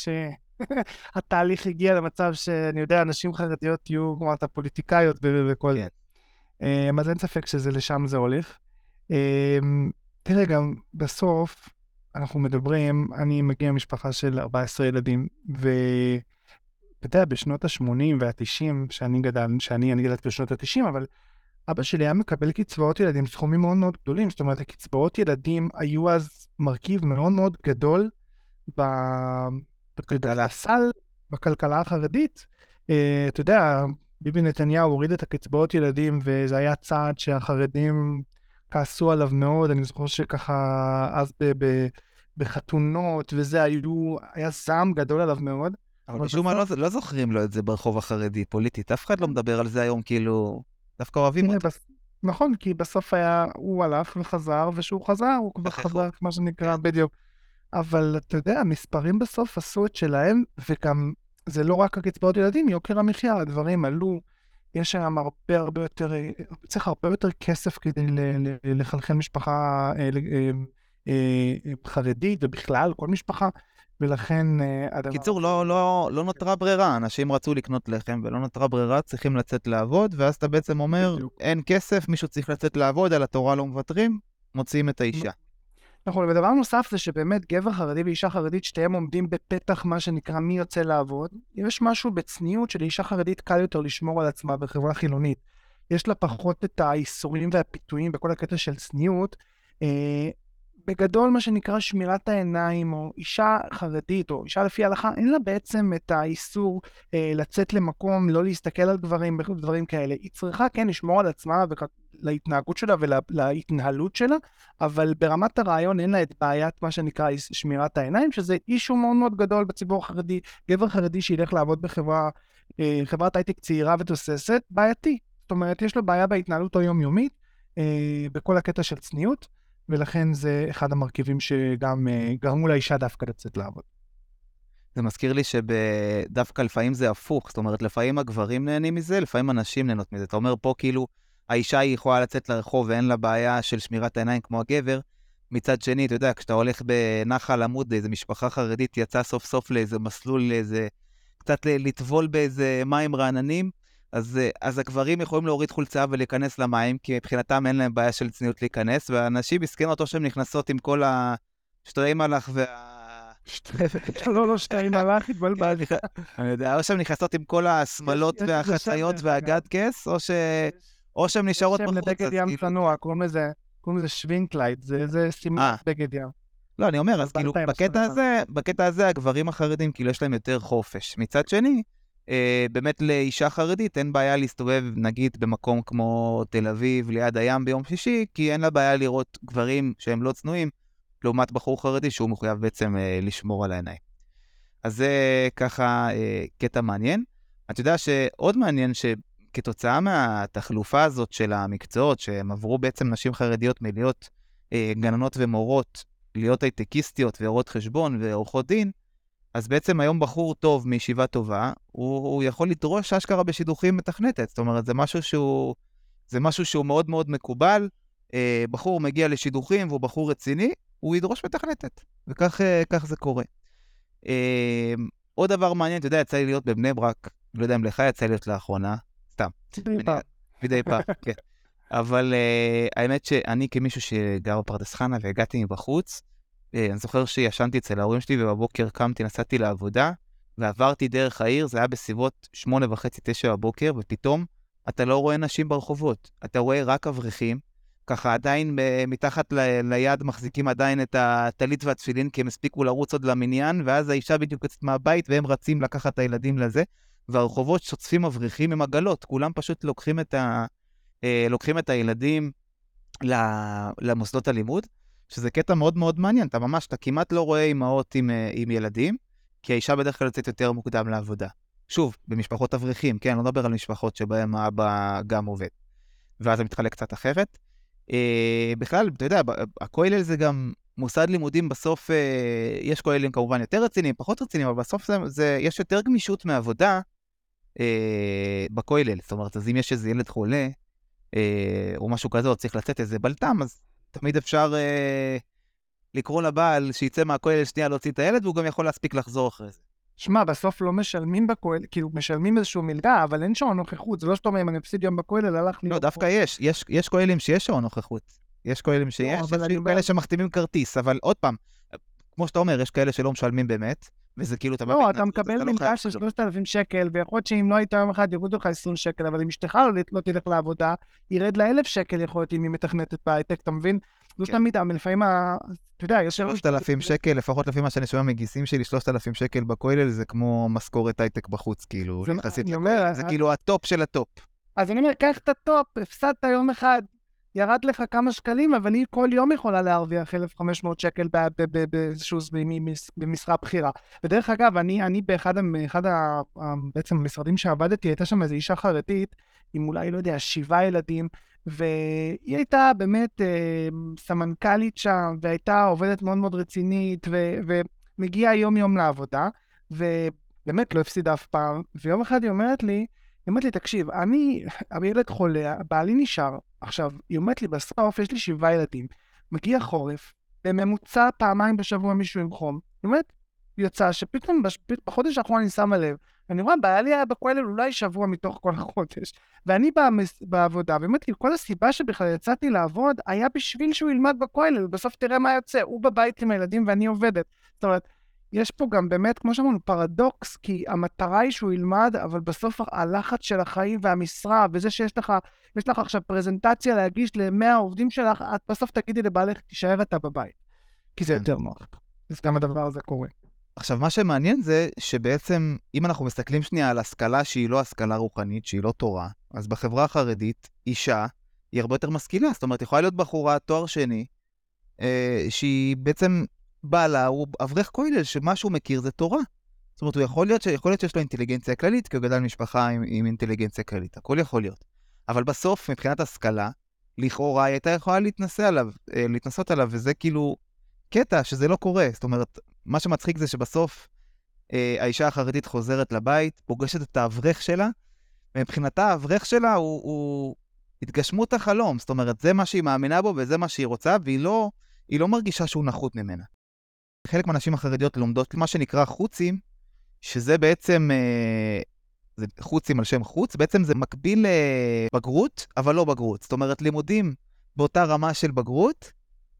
שהתהליך הגיע למצב שאני יודע, נשים חרדיות יהיו, כמו אתה, פוליטיקאיות וכל זה. כן. אז אין ספק שזה לשם זה הולך. אמ, תראה, גם בסוף אנחנו מדברים, אני מגיע ממשפחה של 14 ילדים, ואתה יודע, בשנות ה-80 וה-90, שאני גדל, שאני, אני גדלתי בשנות ה-90, אבל אבא שלי היה מקבל קצבאות ילדים, סכומים מאוד מאוד גדולים, זאת אומרת, הקצבאות ילדים היו אז מרכיב מאוד מאוד גדול ב... בכלכלה, סל, בכלכלה החרדית. Uh, אתה יודע, ביבי נתניהו הוריד את הקצבאות ילדים, וזה היה צעד שהחרדים כעסו עליו מאוד, אני זוכר שככה אז ב... ב... בחתונות וזה, היו, היה זעם גדול עליו מאוד. אבל משום מה לא, לא זוכרים לו את זה ברחוב החרדי, פוליטית. אף אחד לא מדבר על זה היום, כאילו... דווקא אוהבים אותו. נכון, כי בסוף היה, הוא הלך וחזר, וכשהוא חזר, הוא כבר חזר, מה שנקרא, בדיוק. אבל אתה יודע, המספרים בסוף עשו את שלהם, וגם זה לא רק הקצבאות ילדים, יוקר המחיה, הדברים עלו. יש היום הרבה הרבה יותר, צריך הרבה יותר כסף כדי לחלחל משפחה אה, אה, אה, חרדית, ובכלל, כל משפחה. ולכן הדבר... קיצור, לא, לא, לא נותרה ברירה, אנשים רצו לקנות לחם ולא נותרה ברירה, צריכים לצאת לעבוד, ואז אתה בעצם אומר, בדיוק. אין כסף, מישהו צריך לצאת לעבוד, על התורה לא מוותרים, מוציאים את האישה. נכון, ודבר נוסף זה שבאמת גבר חרדי ואישה חרדית, שתיהם עומדים בפתח מה שנקרא מי יוצא לעבוד. יש משהו בצניעות שלאישה חרדית קל יותר לשמור על עצמה בחברה חילונית. יש לה פחות את האיסורים והפיתויים בכל הקטע של צניעות. בגדול מה שנקרא שמירת העיניים, או אישה חרדית, או אישה לפי ההלכה, אין לה בעצם את האיסור אה, לצאת למקום, לא להסתכל על גברים, דברים כאלה. היא צריכה כן לשמור על עצמה להתנהגות שלה ולהתנהלות שלה, אבל ברמת הרעיון אין לה את בעיית מה שנקרא שמירת העיניים, שזה אישו מאוד מאוד גדול בציבור החרדי. גבר חרדי שילך לעבוד בחברה, אה, חברת הייטק צעירה ותוססת, בעייתי. זאת אומרת, יש לו בעיה בהתנהלות היומיומית, אה, בכל הקטע של צניעות. ולכן זה אחד המרכיבים שגם uh, גרמו לאישה דווקא לצאת לעבוד. זה מזכיר לי שדווקא לפעמים זה הפוך, זאת אומרת, לפעמים הגברים נהנים מזה, לפעמים הנשים נהנות מזה. אתה אומר פה כאילו, האישה היא יכולה לצאת לרחוב ואין לה בעיה של שמירת העיניים כמו הגבר. מצד שני, אתה יודע, כשאתה הולך בנחל עמוד, איזה משפחה חרדית יצאה סוף סוף לאיזה מסלול, לאיזה... קצת לטבול באיזה מים רעננים, אז, אה, אז הגברים יכולים להוריד חולצה ולהיכנס למים, כי מבחינתם אין להם בעיה של צניעות להיכנס, והנשים מסכנות או שהן נכנסות עם כל השטרי מלאך וה... לא, לא, שטרי מלאך, התבלבלתי. אני יודע, או שהן נכנסות עם כל השמלות והחצאיות והגד כס, או שהן נשארות בחוץ. יש שם לבגד ים כאילו- צנוע, קוראים לזה, שווימקלייד, זה סימן אה. בגד ים. לא, אני אומר, אז כאילו, בקטע הזה, בקטע הזה הגברים החרדים, כאילו, יש להם יותר חופש. מצד שני, באמת לאישה חרדית אין בעיה להסתובב, נגיד, במקום כמו תל אביב, ליד הים ביום שישי, כי אין לה בעיה לראות גברים שהם לא צנועים, לעומת בחור חרדי שהוא מחויב בעצם אה, לשמור על העיניים. אז זה ככה אה, קטע מעניין. אתה יודע שעוד מעניין שכתוצאה מהתחלופה הזאת של המקצועות, שהם עברו בעצם נשים חרדיות מלהיות אה, גננות ומורות, להיות הייטקיסטיות ועורות חשבון ועורכות דין, אז בעצם היום בחור טוב מישיבה טובה, הוא, הוא יכול לדרוש אשכרה בשידוכים מתכנתת. זאת אומרת, זה משהו שהוא, זה משהו שהוא מאוד מאוד מקובל. אה, בחור מגיע לשידוכים והוא בחור רציני, הוא ידרוש מתכנתת. וכך אה, זה קורה. אה, עוד דבר מעניין, אתה יודע, יצא לי להיות בבני ברק, לא יודע אם לך יצא להיות לאחרונה, סתם. מדי פעם. מדי פעם, כן. אבל uh, האמת שאני כמישהו שגר בפרדס חנה והגעתי מבחוץ, אה, אני זוכר שישנתי אצל ההורים שלי ובבוקר קמתי, נסעתי לעבודה, ועברתי דרך העיר, זה היה בסביבות שמונה וחצי, תשע בבוקר, ופתאום אתה לא רואה נשים ברחובות. אתה רואה רק אברכים, ככה עדיין ב- מתחת ל- ליד מחזיקים עדיין את הטלית והתפילין, כי הם הספיקו לרוץ עוד למניין, ואז האישה בדיוק יוצאת מהבית, והם רצים לקחת את הילדים לזה, והרחובות שוצפים מבריחים עם עגלות, כולם פשוט לוקחים את, ה- אה, לוקחים את הילדים למוסדות הלימוד, שזה קטע מאוד מאוד מעניין, אתה ממש, אתה כמעט לא רואה אימהות עם, אה, עם ילדים, כי האישה בדרך כלל יוצאת יותר מוקדם לעבודה. שוב, במשפחות אברכים, כן, לא מדבר על משפחות שבהן האבא גם עובד. ואז זה מתחלק קצת אחרת. אה, בכלל, אתה יודע, הכולל זה גם מוסד לימודים בסוף, אה, יש כוללים כמובן יותר רציניים, פחות רציניים, אבל בסוף זה, זה, יש יותר גמישות מעבודה אה, בכולל. זאת אומרת, אז אם יש איזה ילד חולה, אה, או משהו כזה, או צריך לצאת איזה בלטם, אז תמיד אפשר אה, לקרוא לבעל שיצא מהכולל שנייה להוציא את הילד, והוא גם יכול להספיק לחזור אחרי זה. שמע, בסוף לא משלמים בכולל, כאילו משלמים איזשהו מלגה, אבל אין שעון נוכחות, זה לא שאתה אומר, אם אני מפסיד יום בכולל, הלך לי... לא, דווקא יש, יש, יש כוללים שיש שעון נוכחות. יש כוללים שיש, אבל יש כאלה שמחתימים כרטיס, אבל עוד פעם, כמו שאתה אומר, יש כאלה שלא משלמים באמת, וזה כאילו, אתה לא, אתה מקבל לא מלגה חייב של כלום. 3,000 שקל, ויכול להיות שאם לא היית יום אחד, יורידו לך 20 שקל, אבל אם אשתך לא, לא תלך לעבודה, ירד לה 1,000 שקל, יכול להיות, אם היא מתכנתת בהייטק, אתה מבין? לא. תמיד, אבל לפעמים, ה- אתה יודע, יש... 3,000 שקל, לפחות לפי מה שאני שומע מגיסים שלי, 3,000 שקל בכולל זה כמו משכורת הייטק בחוץ, כאילו, זה- יחסית זה כאילו הטופ של הטופ. אז אני אומר, קח את הטופ, הפסדת יום אחד, ירד לך כמה שקלים, אבל היא כל יום יכולה להרוויח 1,500 שקל באיזשהו במשרה בכירה. ודרך אגב, אני, אני באחד אחד בעצם המשרדים שעבדתי, הייתה שם איזו אישה חרדית, עם אולי, לא יודע, שבעה ילדים, והיא הייתה באמת אה, סמנכ"לית שם, והייתה עובדת מאוד מאוד רצינית, ו, ומגיעה יום-יום לעבודה, ובאמת לא הפסידה אף פעם, ויום אחד היא אומרת לי, היא אומרת לי, תקשיב, אני, הילד חולה, בעלי נשאר. עכשיו, היא אומרת לי, בסוף יש לי שבעה ילדים. מגיע חורף, בממוצע פעמיים בשבוע מישהו עם חום. היא אומרת, יצא שפתאום בש... בחודש האחרון אני שמה לב, אני רואה, בעלי היה בכולל אולי שבוע מתוך כל החודש. ואני במס... בעבודה, לי, כל הסיבה שבכלל יצאתי לעבוד, היה בשביל שהוא ילמד בכולל, בסוף תראה מה יוצא, הוא בבית עם הילדים ואני עובדת. זאת אומרת, יש פה גם באמת, כמו שאמרנו, פרדוקס, כי המטרה היא שהוא ילמד, אבל בסוף הלחץ של החיים והמשרה, וזה שיש לך, יש לך עכשיו פרזנטציה להגיש ל-100 העובדים שלך, את בסוף תגידי לבעלך, תישאר אתה בבית. כי זה כן. יותר נוח. אז גם הדבר הזה קורה. עכשיו, מה שמעניין זה שבעצם, אם אנחנו מסתכלים שנייה על השכלה שהיא לא השכלה רוחנית, שהיא לא תורה, אז בחברה החרדית, אישה היא הרבה יותר משכילה. זאת אומרת, יכולה להיות בחורה, תואר שני, אה, שהיא בעצם, בעלה הוא אברך כולל, שמה שהוא מכיר זה תורה. זאת אומרת, הוא יכול להיות, ש... יכול להיות שיש לו אינטליגנציה כללית, כי הוא גדל במשפחה עם, עם אינטליגנציה כללית, הכל יכול להיות. אבל בסוף, מבחינת השכלה, לכאורה היא הייתה יכולה להתנסה עליו, אה, להתנסות עליו, וזה כאילו קטע שזה לא קורה. זאת אומרת, מה שמצחיק זה שבסוף אה, האישה החרדית חוזרת לבית, פוגשת את האברך שלה, ומבחינתה האברך שלה הוא, הוא התגשמות החלום. זאת אומרת, זה מה שהיא מאמינה בו וזה מה שהיא רוצה, והיא לא, לא מרגישה שהוא נחות ממנה. חלק מהנשים החרדיות לומדות מה שנקרא חוצים, שזה בעצם, אה, זה חוצים על שם חוץ, בעצם זה מקביל לבגרות, אבל לא בגרות. זאת אומרת, לימודים באותה רמה של בגרות,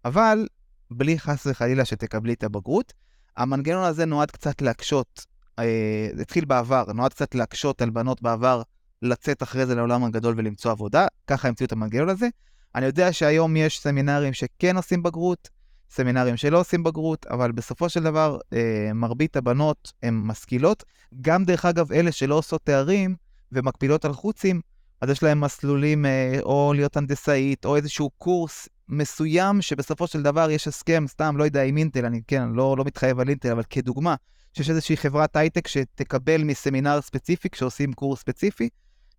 אבל בלי חס וחלילה שתקבלי את הבגרות. המנגנון הזה נועד קצת להקשות, אה, זה התחיל בעבר, נועד קצת להקשות על בנות בעבר לצאת אחרי זה לעולם הגדול ולמצוא עבודה, ככה המציאו את המנגנון הזה. אני יודע שהיום יש סמינרים שכן עושים בגרות, סמינרים שלא עושים בגרות, אבל בסופו של דבר אה, מרבית הבנות הן משכילות. גם דרך אגב אלה שלא עושות תארים ומקפילות על חוצים, אז יש להם מסלולים אה, או להיות הנדסאית או איזשהו קורס מסוים שבסופו של דבר יש הסכם, סתם, לא יודע, עם אינטל, אני כן, לא, לא מתחייב על אינטל, אבל כדוגמה, שיש איזושהי חברת הייטק שתקבל מסמינר ספציפי כשעושים קורס ספציפי,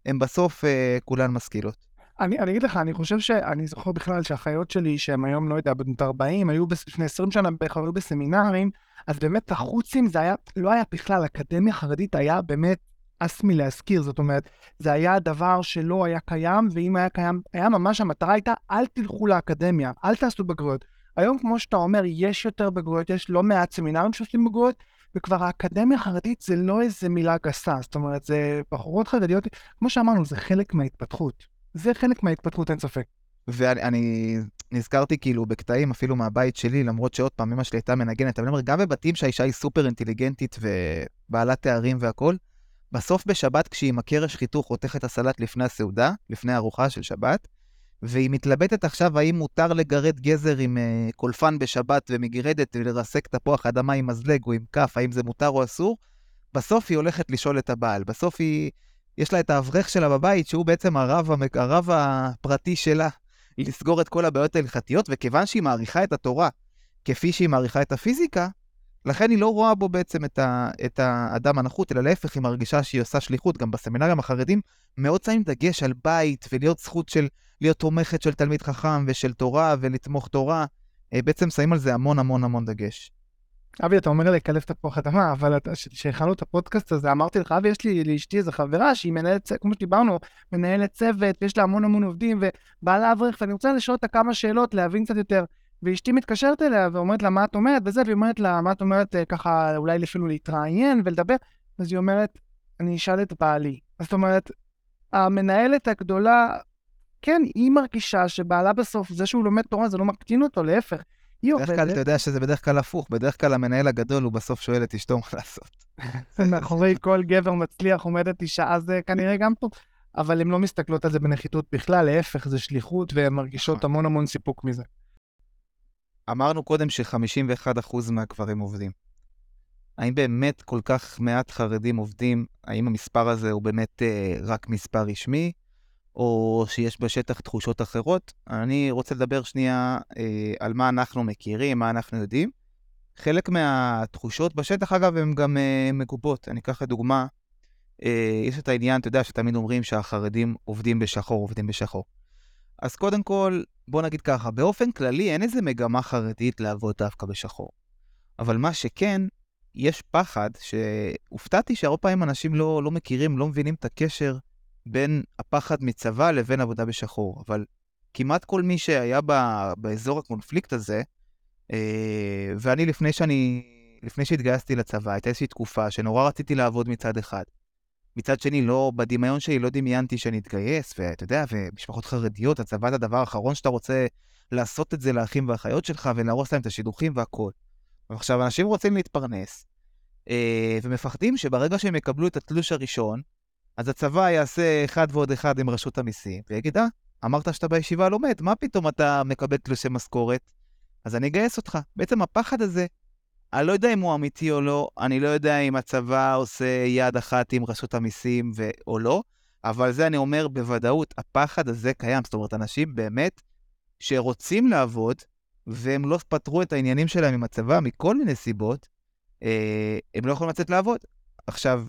הם בסוף אה, כולן משכילות. אני, אני אגיד לך, אני חושב שאני זוכר בכלל שהחיות שלי, שהן היום, לא יודע, בנות 40, היו לפני 20 שנה בערך, היו בסמינרים, אז באמת החוצים זה היה, לא היה בכלל, אקדמיה חרדית היה באמת הס מלהזכיר, זאת אומרת, זה היה דבר שלא היה קיים, ואם היה קיים, היה ממש, המטרה הייתה, אל תלכו לאקדמיה, אל תעשו בגרויות. היום, כמו שאתה אומר, יש יותר בגרויות, יש לא מעט סמינרים שעושים בגרויות, וכבר האקדמיה החרדית זה לא איזה מילה גסה, זאת אומרת, זה בחורות חרדיות, כמו שאמרנו, זה חלק מההתפתחות. זה חלק מההתפתחות, אין ספק. ואני אני נזכרתי כאילו בקטעים אפילו מהבית שלי, למרות שעוד פעם, אמא שלי הייתה מנגנת, אבל אני אומר, גם בבתים שהאישה היא סופר אינטליגנטית ובעלת תארים והכול, בסוף בשבת כשהיא עם הקרש חיתוך חותכת הסלט לפני הסעודה, לפני הארוחה של שבת, והיא מתלבטת עכשיו האם מותר לגרד גזר עם uh, קולפן בשבת ומגרדת ולרסק תפוח אדמה עם מזלג או עם כף, האם זה מותר או אסור, בסוף היא הולכת לשאול את הבעל. בסוף היא, יש לה את האברך שלה בבית, שהוא בעצם הרב, הרב הפרטי שלה, לסגור את כל הבעיות ההלכתיות, וכיוון שהיא מעריכה את התורה כפי שהיא מעריכה את הפיזיקה, לכן היא לא רואה בו בעצם את, ה, את האדם הנחות, אלא להפך, היא מרגישה שהיא עושה שליחות. גם בסמינרים החרדים מאוד שמים דגש על בית ולהיות זכות של, להיות תומכת של תלמיד חכם ושל תורה ולתמוך תורה. אה, בעצם שמים על זה המון המון המון דגש. אבי, אתה אומר לקלף תפוח אדמה, אבל כשהכנו את הפודקאסט הזה, אמרתי לך, אבי, יש לי לאשתי איזו חברה שהיא מנהלת, כמו שדיברנו, מנהלת צוות, ויש לה המון המון עובדים, ובעלה אברך, ואני רוצה לשאול אותה כמה שאלות, להבין קצת יותר. ואשתי מתקשרת אליה ואומרת לה, מה את אומרת? וזה, והיא אומרת לה, מה את אומרת, אה, ככה, אולי אפילו להתראיין ולדבר? אז היא אומרת, אני אשאל את בעלי. זאת אומרת, המנהלת הגדולה, כן, היא מרגישה שבעלה בסוף, זה שהוא לומד תורה, זה לא מקטין אותו, להפך. היא עובדת... בדרך כלל, אתה יודע שזה בדרך כלל הפוך. בדרך כלל המנהל הגדול, הוא בסוף שואל את אשתו מה לעשות. מאחורי כל גבר מצליח עומדת אישה, אז זה כנראה גם טוב. אבל הן לא מסתכלות על זה בנחיתות בכלל, להפך, זה שליחות, והן מרגישות נכון. המון המון סיפוק מזה. אמרנו קודם ש-51% מהגברים עובדים. האם באמת כל כך מעט חרדים עובדים? האם המספר הזה הוא באמת אה, רק מספר רשמי, או שיש בשטח תחושות אחרות? אני רוצה לדבר שנייה אה, על מה אנחנו מכירים, מה אנחנו יודעים. חלק מהתחושות בשטח, אגב, הן גם אה, מגובות. אני אקח לדוגמה, אה, יש את העניין, אתה יודע, שתמיד אומרים שהחרדים עובדים בשחור, עובדים בשחור. אז קודם כל, בוא נגיד ככה, באופן כללי אין איזה מגמה חרדית לעבוד דווקא בשחור. אבל מה שכן, יש פחד שהופתעתי שהרבה פעמים אנשים לא, לא מכירים, לא מבינים את הקשר בין הפחד מצבא לבין עבודה בשחור. אבל כמעט כל מי שהיה ב, באזור הקונפליקט הזה, אה, ואני לפני שאני, לפני שהתגייסתי לצבא, הייתה איזושהי תקופה שנורא רציתי לעבוד מצד אחד. מצד שני, לא, בדמיון שלי לא דמיינתי שאני אתגייס, ואתה יודע, ומשפחות חרדיות, הצבא זה הדבר האחרון שאתה רוצה לעשות את זה לאחים ואחיות שלך ולהרוס להם את השידוכים והכול. עכשיו, אנשים רוצים להתפרנס, אה, ומפחדים שברגע שהם יקבלו את התלוש הראשון, אז הצבא יעשה אחד ועוד אחד עם רשות המיסים, ויגיד, אה, אמרת שאתה בישיבה לומד, מה פתאום אתה מקבל תלושי משכורת? אז אני אגייס אותך. בעצם הפחד הזה אני לא יודע אם הוא אמיתי או לא, אני לא יודע אם הצבא עושה יד אחת עם רשות המיסים ו... או לא, אבל זה אני אומר בוודאות, הפחד הזה קיים. זאת אומרת, אנשים באמת שרוצים לעבוד, והם לא פתרו את העניינים שלהם עם הצבא מכל מיני סיבות, אה, הם לא יכולים לצאת לעבוד. עכשיו...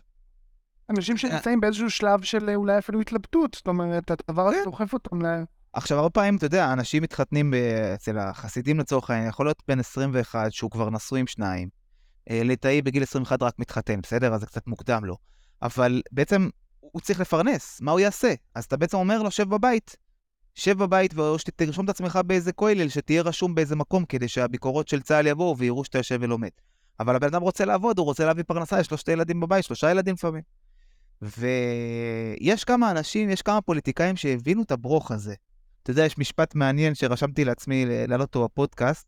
אנשים שנמצאים באיזשהו שלב של אולי אפילו התלבטות, זאת אומרת, הדבר הזה כן. דוחף אותם ל... עכשיו, הרבה פעמים, אתה יודע, אנשים מתחתנים אצל החסידים לצורך העניין, יכול להיות בן 21 שהוא כבר נשוי עם שניים. אה, ליטאי בגיל 21 רק מתחתן, בסדר? אז זה קצת מוקדם לו. אבל בעצם הוא צריך לפרנס, מה הוא יעשה? אז אתה בעצם אומר לו, שב בבית. שב בבית או שתרשום את עצמך באיזה כולל, שתהיה רשום באיזה מקום כדי שהביקורות של צה"ל יבואו ויראו שאתה יושב ולומד. אבל הבן אדם רוצה לעבוד, הוא רוצה להביא פרנסה, יש לו שתי ילדים בבית, שלושה ילדים לפעמים. ויש כמה אנשים, יש כמה פוליטיקאים שהבינו את הברוך הזה. אתה יודע, יש משפט מעניין שרשמתי לעצמי להעלות אותו בפודקאסט,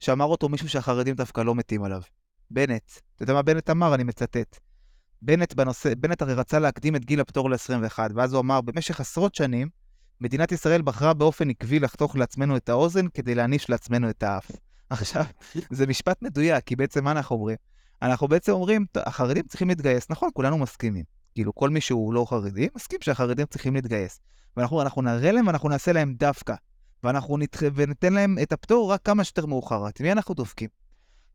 שאמר אותו מישהו שהחרדים דווקא לא מתים עליו. בנט. אתה יודע מה בנט אמר? אני מצטט. בנט בנושא, בנט הרי רצה להקדים את גיל הפטור ל-21, ואז הוא אמר, במשך עשרות שנים, מדינת ישראל בחרה באופן עקבי לחתוך לעצמנו את האוזן כדי להעניש לעצמנו את האף. עכשיו, זה משפט מדויק, כי בעצם מה אנחנו אומרים? אנחנו בעצם אומרים, החרדים צריכים להתגייס. נכון, כולנו מסכימים. כאילו, כל מי שהוא לא חרדי, מסכים שהחרדים צריכים להתגייס. ואנחנו אנחנו נראה להם ואנחנו נעשה להם דווקא. ואנחנו נת... וניתן להם את הפטור רק כמה שיותר מאוחר. את מי אנחנו דופקים?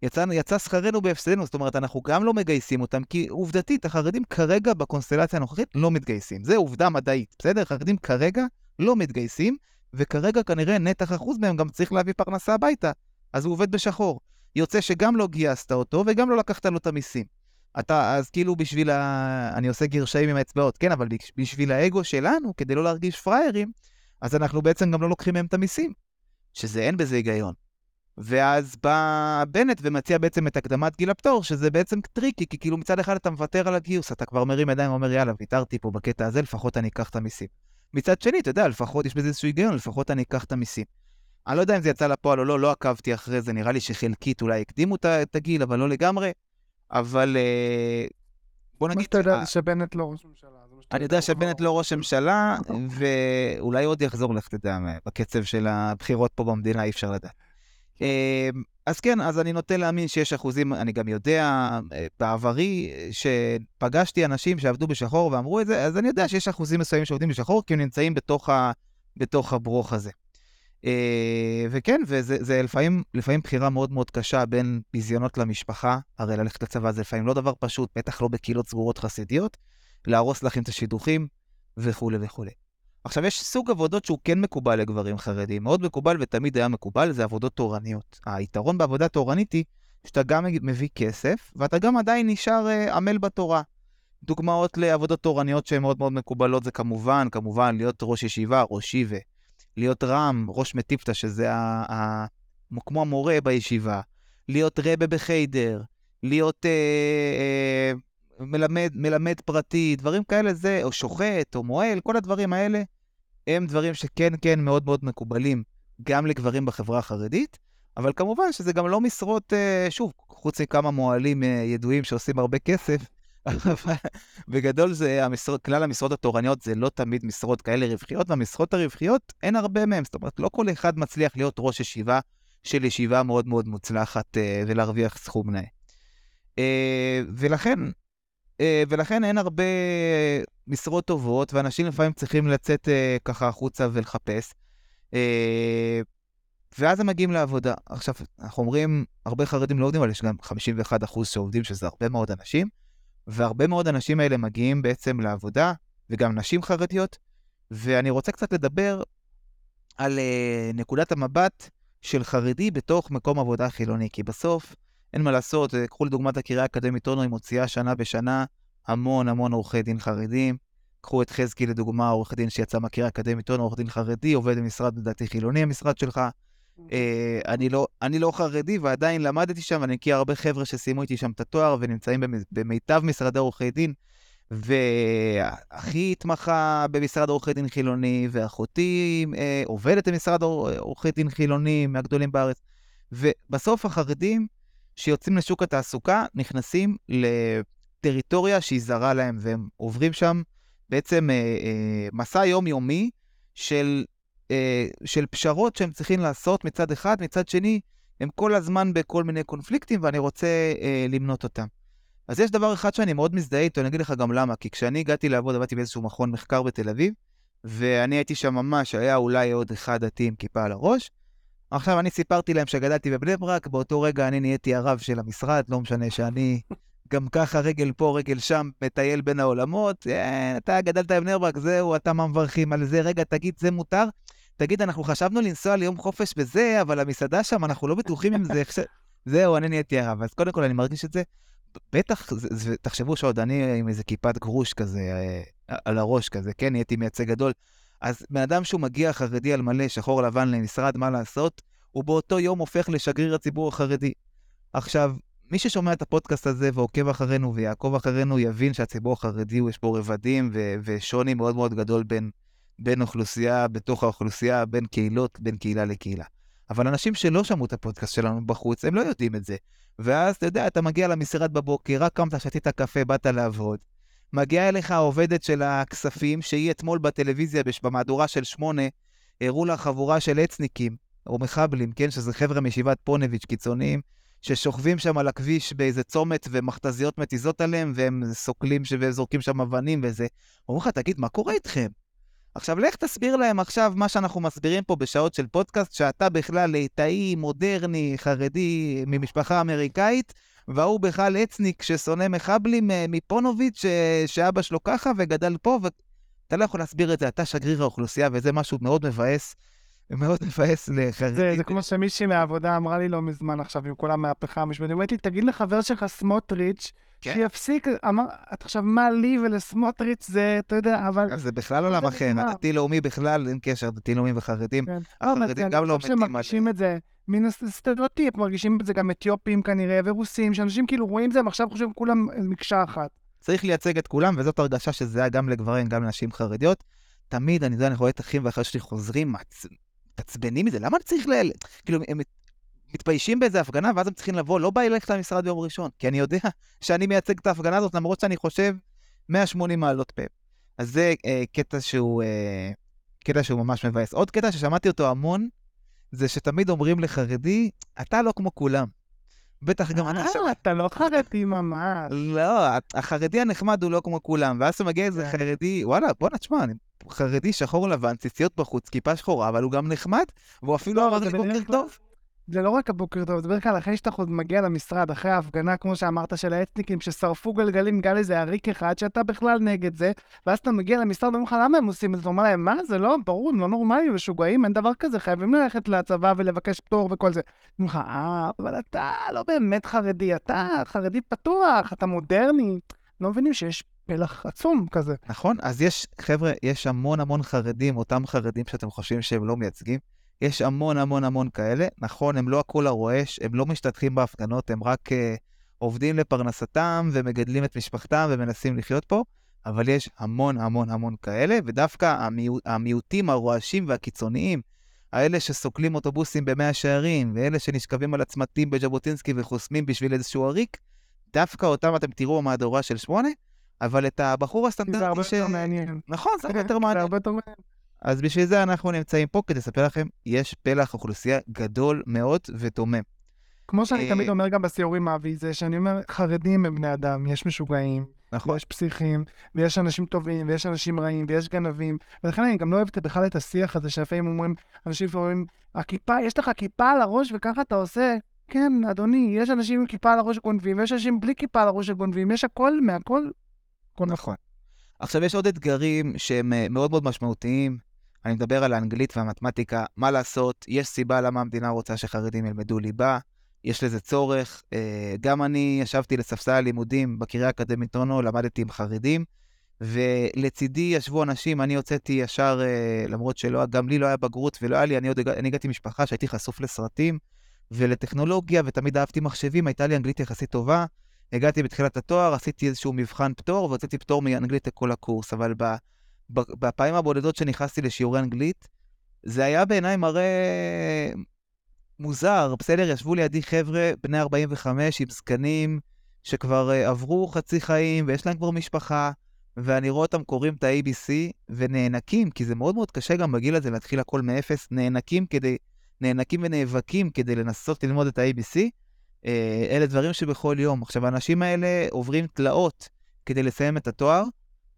יצא, יצא שכרנו בהפסדנו, זאת אומרת, אנחנו גם לא מגייסים אותם, כי עובדתית, החרדים כרגע בקונסטלציה הנוכחית לא מתגייסים. זה עובדה מדעית, בסדר? חרדים כרגע לא מתגייסים, וכרגע כנראה נתח אחוז מהם גם צריך להביא פרנסה הביתה, אז הוא עובד בשחור. יוצא שגם לא גייסת אותו וגם לא לקחת לו את המיסים. אתה, אז כאילו בשביל ה... אני עושה גרשיים עם האצבעות, כן, אבל בשביל האגו שלנו, כדי לא להרגיש פראיירים, אז אנחנו בעצם גם לא לוקחים מהם את המיסים. שזה אין בזה היגיון. ואז בא בנט ומציע בעצם את הקדמת גיל הפטור, שזה בעצם טריקי, כי כאילו מצד אחד אתה מוותר על הגיוס, אתה כבר מרים ידיים ואומר, יאללה, ויתרתי פה בקטע הזה, לפחות אני אקח את המיסים. מצד שני, אתה יודע, לפחות יש בזה איזשהו היגיון, לפחות אני אקח את המיסים. אני לא יודע אם זה יצא לפועל או לא, לא עקבתי אחרי זה, נראה לי שחלקית אולי הקדימו את הגיל, אבל לא לגמרי. אבל אה, בוא נגיד... מה שאתה יודע זה שבנט לא ראש ממשלה, אני יודע שבנט לא ראש ממשלה, ואולי עוד יחזור, לך תדע, בקצב של הבחירות פה במדינה, אי אפשר לדעת. אמ, אז כן, אז אני נוטה להאמין שיש אחוזים, אני גם יודע, אה, בעברי, שפגשתי אנשים שעבדו בשחור ואמרו את זה, אז אני יודע שיש אחוזים מסוימים שעובדים בשחור, כי הם נמצאים בתוך, ה, בתוך הברוך הזה. אה, וכן, וזה לפעמים, לפעמים בחירה מאוד מאוד קשה בין ביזיונות למשפחה, הרי ללכת לצבא זה לפעמים לא דבר פשוט, בטח לא בקהילות סגורות חסידיות, להרוס לכם את השידוכים וכולי וכולי. עכשיו, יש סוג עבודות שהוא כן מקובל לגברים חרדים, מאוד מקובל ותמיד היה מקובל, זה עבודות תורניות. היתרון בעבודה תורנית היא שאתה גם מביא כסף, ואתה גם עדיין נשאר uh, עמל בתורה. דוגמאות לעבודות תורניות שהן מאוד מאוד מקובלות זה כמובן, כמובן, להיות ראש ישיבה, ראש שיבה, להיות רם, ראש מטיפתא, שזה ה, ה, כמו המורה בישיבה, להיות רבה בחיידר, להיות uh, uh, מלמד, מלמד פרטי, דברים כאלה זה, או שוחט, או מועל, כל הדברים האלה הם דברים שכן, כן, מאוד מאוד מקובלים גם לגברים בחברה החרדית, אבל כמובן שזה גם לא משרות, אה, שוב, חוץ מכמה מוהלים אה, ידועים שעושים הרבה כסף, בגדול זה המשרות, כלל המשרות התורניות זה לא תמיד משרות כאלה רווחיות, והמשרות הרווחיות אין הרבה מהן, זאת אומרת, לא כל אחד מצליח להיות ראש ישיבה של ישיבה מאוד מאוד מוצלחת אה, ולהרוויח סכום נאה. ולכן, אה, ולכן אין הרבה משרות טובות, ואנשים לפעמים צריכים לצאת אה, ככה החוצה ולחפש. אה, ואז הם מגיעים לעבודה. עכשיו, אנחנו אומרים, הרבה חרדים לא עובדים, אבל יש גם 51% אחוז שעובדים, שזה הרבה מאוד אנשים, והרבה מאוד אנשים האלה מגיעים בעצם לעבודה, וגם נשים חרדיות, ואני רוצה קצת לדבר על uh, נקודת המבט של חרדי בתוך מקום עבודה חילוני, כי בסוף אין מה לעשות, אה, קחו לדוגמת הקריה האקדמית אונו, היא מוציאה שנה בשנה המון המון עורכי דין חרדים. קחו את חזקי לדוגמה, עורך דין שיצא מהקריה האקדמית אונו, עורך דין חרדי, עובד במשרד לדעתי חילוני, המשרד שלך. אה, אני, לא, אני לא חרדי ועדיין למדתי שם, ואני מכיר הרבה חבר'ה שסיימו איתי שם את התואר ונמצאים במיטב משרדי עורכי דין. ואחי התמחה במשרד עורכי דין חילוני, ואחותי אה, עובדת במשרד עורכי דין חילוני מהגדולים בארץ. ובסוף החרדים שיוצאים לשוק התעסוקה, נכנסים לטריטוריה שהיא זרה להם, והם עוברים שם בעצם אה, אה, מסע יומיומי של, של פשרות שהם צריכים לעשות מצד אחד, מצד שני, הם כל הזמן בכל מיני קונפליקטים, ואני רוצה אה, למנות אותם. אז יש דבר אחד שאני מאוד מזדהה איתו, אני אגיד לך גם למה, כי כשאני הגעתי לעבוד, עבדתי באיזשהו מכון מחקר בתל אביב, ואני הייתי שם ממש, היה אולי עוד אחד דתי עם כיפה על הראש, עכשיו, אני סיפרתי להם שגדלתי בבני ברק, באותו רגע אני נהייתי הרב של המשרד, לא משנה שאני גם ככה רגל פה, רגל שם, מטייל בין העולמות. אה, אתה גדלת בבני ברק, זהו, אתה מה מברכים על זה? רגע, תגיד, זה מותר? תגיד, אנחנו חשבנו לנסוע ליום חופש בזה, אבל המסעדה שם, אנחנו לא בטוחים אם זה... זהו, אני נהייתי הרב. אז קודם כל, אני מרגיש את זה. בטח, זה, זה, תחשבו שעוד אני עם איזה כיפת גרוש כזה אה, על הראש כזה, כן, נהייתי מייצג גדול. אז בן אדם שהוא מגיע חרדי על מלא, שחור לבן למשרד, מה לעשות? הוא באותו יום הופך לשגריר הציבור החרדי. עכשיו, מי ששומע את הפודקאסט הזה ועוקב אחרינו ויעקוב אחרינו, יבין שהציבור החרדי, יש בו רבדים ו- ושוני מאוד מאוד גדול בין, בין אוכלוסייה, בתוך האוכלוסייה, בין קהילות, בין קהילה לקהילה. אבל אנשים שלא שמעו את הפודקאסט שלנו בחוץ, הם לא יודעים את זה. ואז, אתה יודע, אתה מגיע למשרד בבוקר, רק קמת, שתית קפה, באת לעבוד. מגיעה אליך העובדת של הכספים, שהיא אתמול בטלוויזיה, במהדורה של שמונה, הראו לה חבורה של אצניקים, או מחבלים, כן? שזה חבר'ה מישיבת פונביץ' קיצוניים, ששוכבים שם על הכביש באיזה צומת ומכתזיות מתיזות עליהם, והם סוקלים וזורקים שם אבנים וזה. אומרים לך, תגיד, מה קורה איתכם? עכשיו, לך תסביר להם עכשיו מה שאנחנו מסבירים פה בשעות של פודקאסט, שאתה בכלל ליטאי, מודרני, חרדי, ממשפחה אמריקאית, והוא בכלל אצניק ששונא מחבלים אה, מפונוביץ', שאבא שלו ככה וגדל פה, ואתה לא יכול להסביר את זה, אתה שגריר האוכלוסייה, וזה משהו מאוד מבאס. מאוד מבאס לחרדים. זה, זה כמו שמישהי מהעבודה אמרה לי לא מזמן עכשיו, עם כל המהפכה המשפטית, אמרתי לי, תגיד לחבר שלך סמוטריץ', כן. שיפסיק, אמר, את עכשיו, מה לי ולסמוטריץ' זה, אתה יודע, אבל... זה בכלל עולם אחר, הדתי-לאומי בכלל, אין קשר, דתי-לאומי וחרדים. כן. החרדים גם לא מתים. אני חושב שמרגישים את זה, מן הסטריאוטיפ, מרגישים את זה גם אתיופים כנראה, ורוסים, שאנשים כאילו רואים את זה, הם עכשיו חושבים כולם מקשה אחת. צריך לייצג את כולם, וזאת הרגשה שזה היה גם לגברים, גם לנשים חרדיות. תמיד, אני יודע, אני רואה את אחים ואחיות שלי חוזרים, מתעצבנים מזה, למה אני צריך ל... כאילו, הם מתביישים באיזה הפגנה, ואז הם צריכים לבוא, לא בא ללכת למשרד ביום ראשון, כי אני יודע שאני מייצג את ההפגנה הזאת, למרות שאני חושב 180 מעלות פה. אז זה אה, קטע שהוא, אה, קטע שהוא ממש מבאס. עוד קטע ששמעתי אותו המון, זה שתמיד אומרים לחרדי, אתה לא כמו כולם. בטח גם אני עכשיו... אה, אתה לא חרדי ממש. לא, החרדי הנחמד הוא לא כמו כולם, ואז אתה מגיע איזה כן. חרדי, וואלה, בואנה, תשמע, אני חרדי שחור לבן, ציציות בחוץ, כיפה שחורה, אבל הוא גם נחמד, והוא אפילו לא, אמר לי בוקר טוב. זה לא רק הבוקר טוב, זה בדרך כלל אחרי שאתה עוד מגיע למשרד, אחרי ההפגנה, כמו שאמרת, של האתניקים, ששרפו גלגלים בגלל איזה עריק אחד, שאתה בכלל נגד זה, ואז אתה מגיע למשרד, אומרים לך, למה הם עושים את זה? אתה אומר להם, מה, זה לא, ברור, הם לא נורמליים, משוגעים, אין דבר כזה, חייבים ללכת לצבא ולבקש פטור וכל זה. אומרים לך, אה, אבל אתה לא באמת חרדי, אתה חרדי פתוח, אתה מודרני. לא מבינים שיש פלח עצום כזה. נכון? אז יש, חבר'ה, יש המון המון חרדים, אותם חרדים שאתם חושבים שהם לא מייצגים. יש המון המון המון כאלה. נכון, הם לא הכול הרועש, הם לא משתתפים בהפגנות, הם רק uh, עובדים לפרנסתם ומגדלים את משפחתם ומנסים לחיות פה, אבל יש המון המון המון כאלה, ודווקא המיעוט, המיעוטים הרועשים והקיצוניים, האלה שסוקלים אוטובוסים במאה שערים, ואלה שנשכבים על הצמתים בז'בוטינסקי וחוסמים בשביל איזשהו עריק, דווקא אותם אתם תראו מהדורה של שמונה, אבל את הבחור זה הרבה הסטנדרטי ש... יותר מעניין. נכון, זה הרבה יותר זה מעניין. הרבה יותר מעניין. אז בשביל זה אנחנו נמצאים פה כדי לספר לכם, יש פלח אוכלוסייה גדול מאוד ודומם. כמו שאני אה, תמיד אומר גם בסיורים, אבי, זה שאני אומר, חרדים הם בני אדם, יש משוגעים, נכון. ויש פסיכים, ויש אנשים טובים, ויש אנשים רעים, ויש גנבים, ולכן אני גם לא אוהב בכלל את השיח הזה, שלפעמים אומרים, אנשים אומרים, הכיפה, יש לך כיפה על הראש וככה אתה עושה? כן, אדוני, יש אנשים עם כיפה על הראש שגונבים, ויש אנשים בלי כיפה על הראש שגונבים, יש הכל מהכל. הכל נכון. עכשיו, יש עוד אתגרים שהם אה, מאוד מאוד משמעותיים. אני מדבר על האנגלית והמתמטיקה. מה לעשות, יש סיבה למה המדינה רוצה שחרדים ילמדו ליבה, יש לזה צורך. אה, גם אני ישבתי לספסל הלימודים בקריה האקדמית אונו, למדתי עם חרדים, ולצידי ישבו אנשים, אני הוצאתי ישר, אה, למרות שלא, גם לי לא היה בגרות ולא היה לי, אני עוד אני הגעתי ממשפחה שהייתי חשוף לסרטים ולטכנולוגיה, ותמיד אהבתי מחשבים, הייתה לי אנגלית יחסית טובה. הגעתי בתחילת התואר, עשיתי איזשהו מבחן פטור, והוצאתי פטור מאנגלית לכל הקורס, אבל ב, בפעמים הבודדות שנכנסתי לשיעורי אנגלית, זה היה בעיניי מראה מוזר. בסדר, ישבו לידי חבר'ה בני 45 עם זקנים, שכבר uh, עברו חצי חיים, ויש להם כבר משפחה, ואני רואה אותם קוראים את ה-ABC, ונאנקים, כי זה מאוד מאוד קשה גם בגיל הזה להתחיל הכל מאפס, נאנקים כדי, נאנקים ונאבקים כדי לנסות ללמוד את ה-ABC. אה, אלה דברים שבכל יום. עכשיו, האנשים האלה עוברים תלאות כדי לסיים את התואר,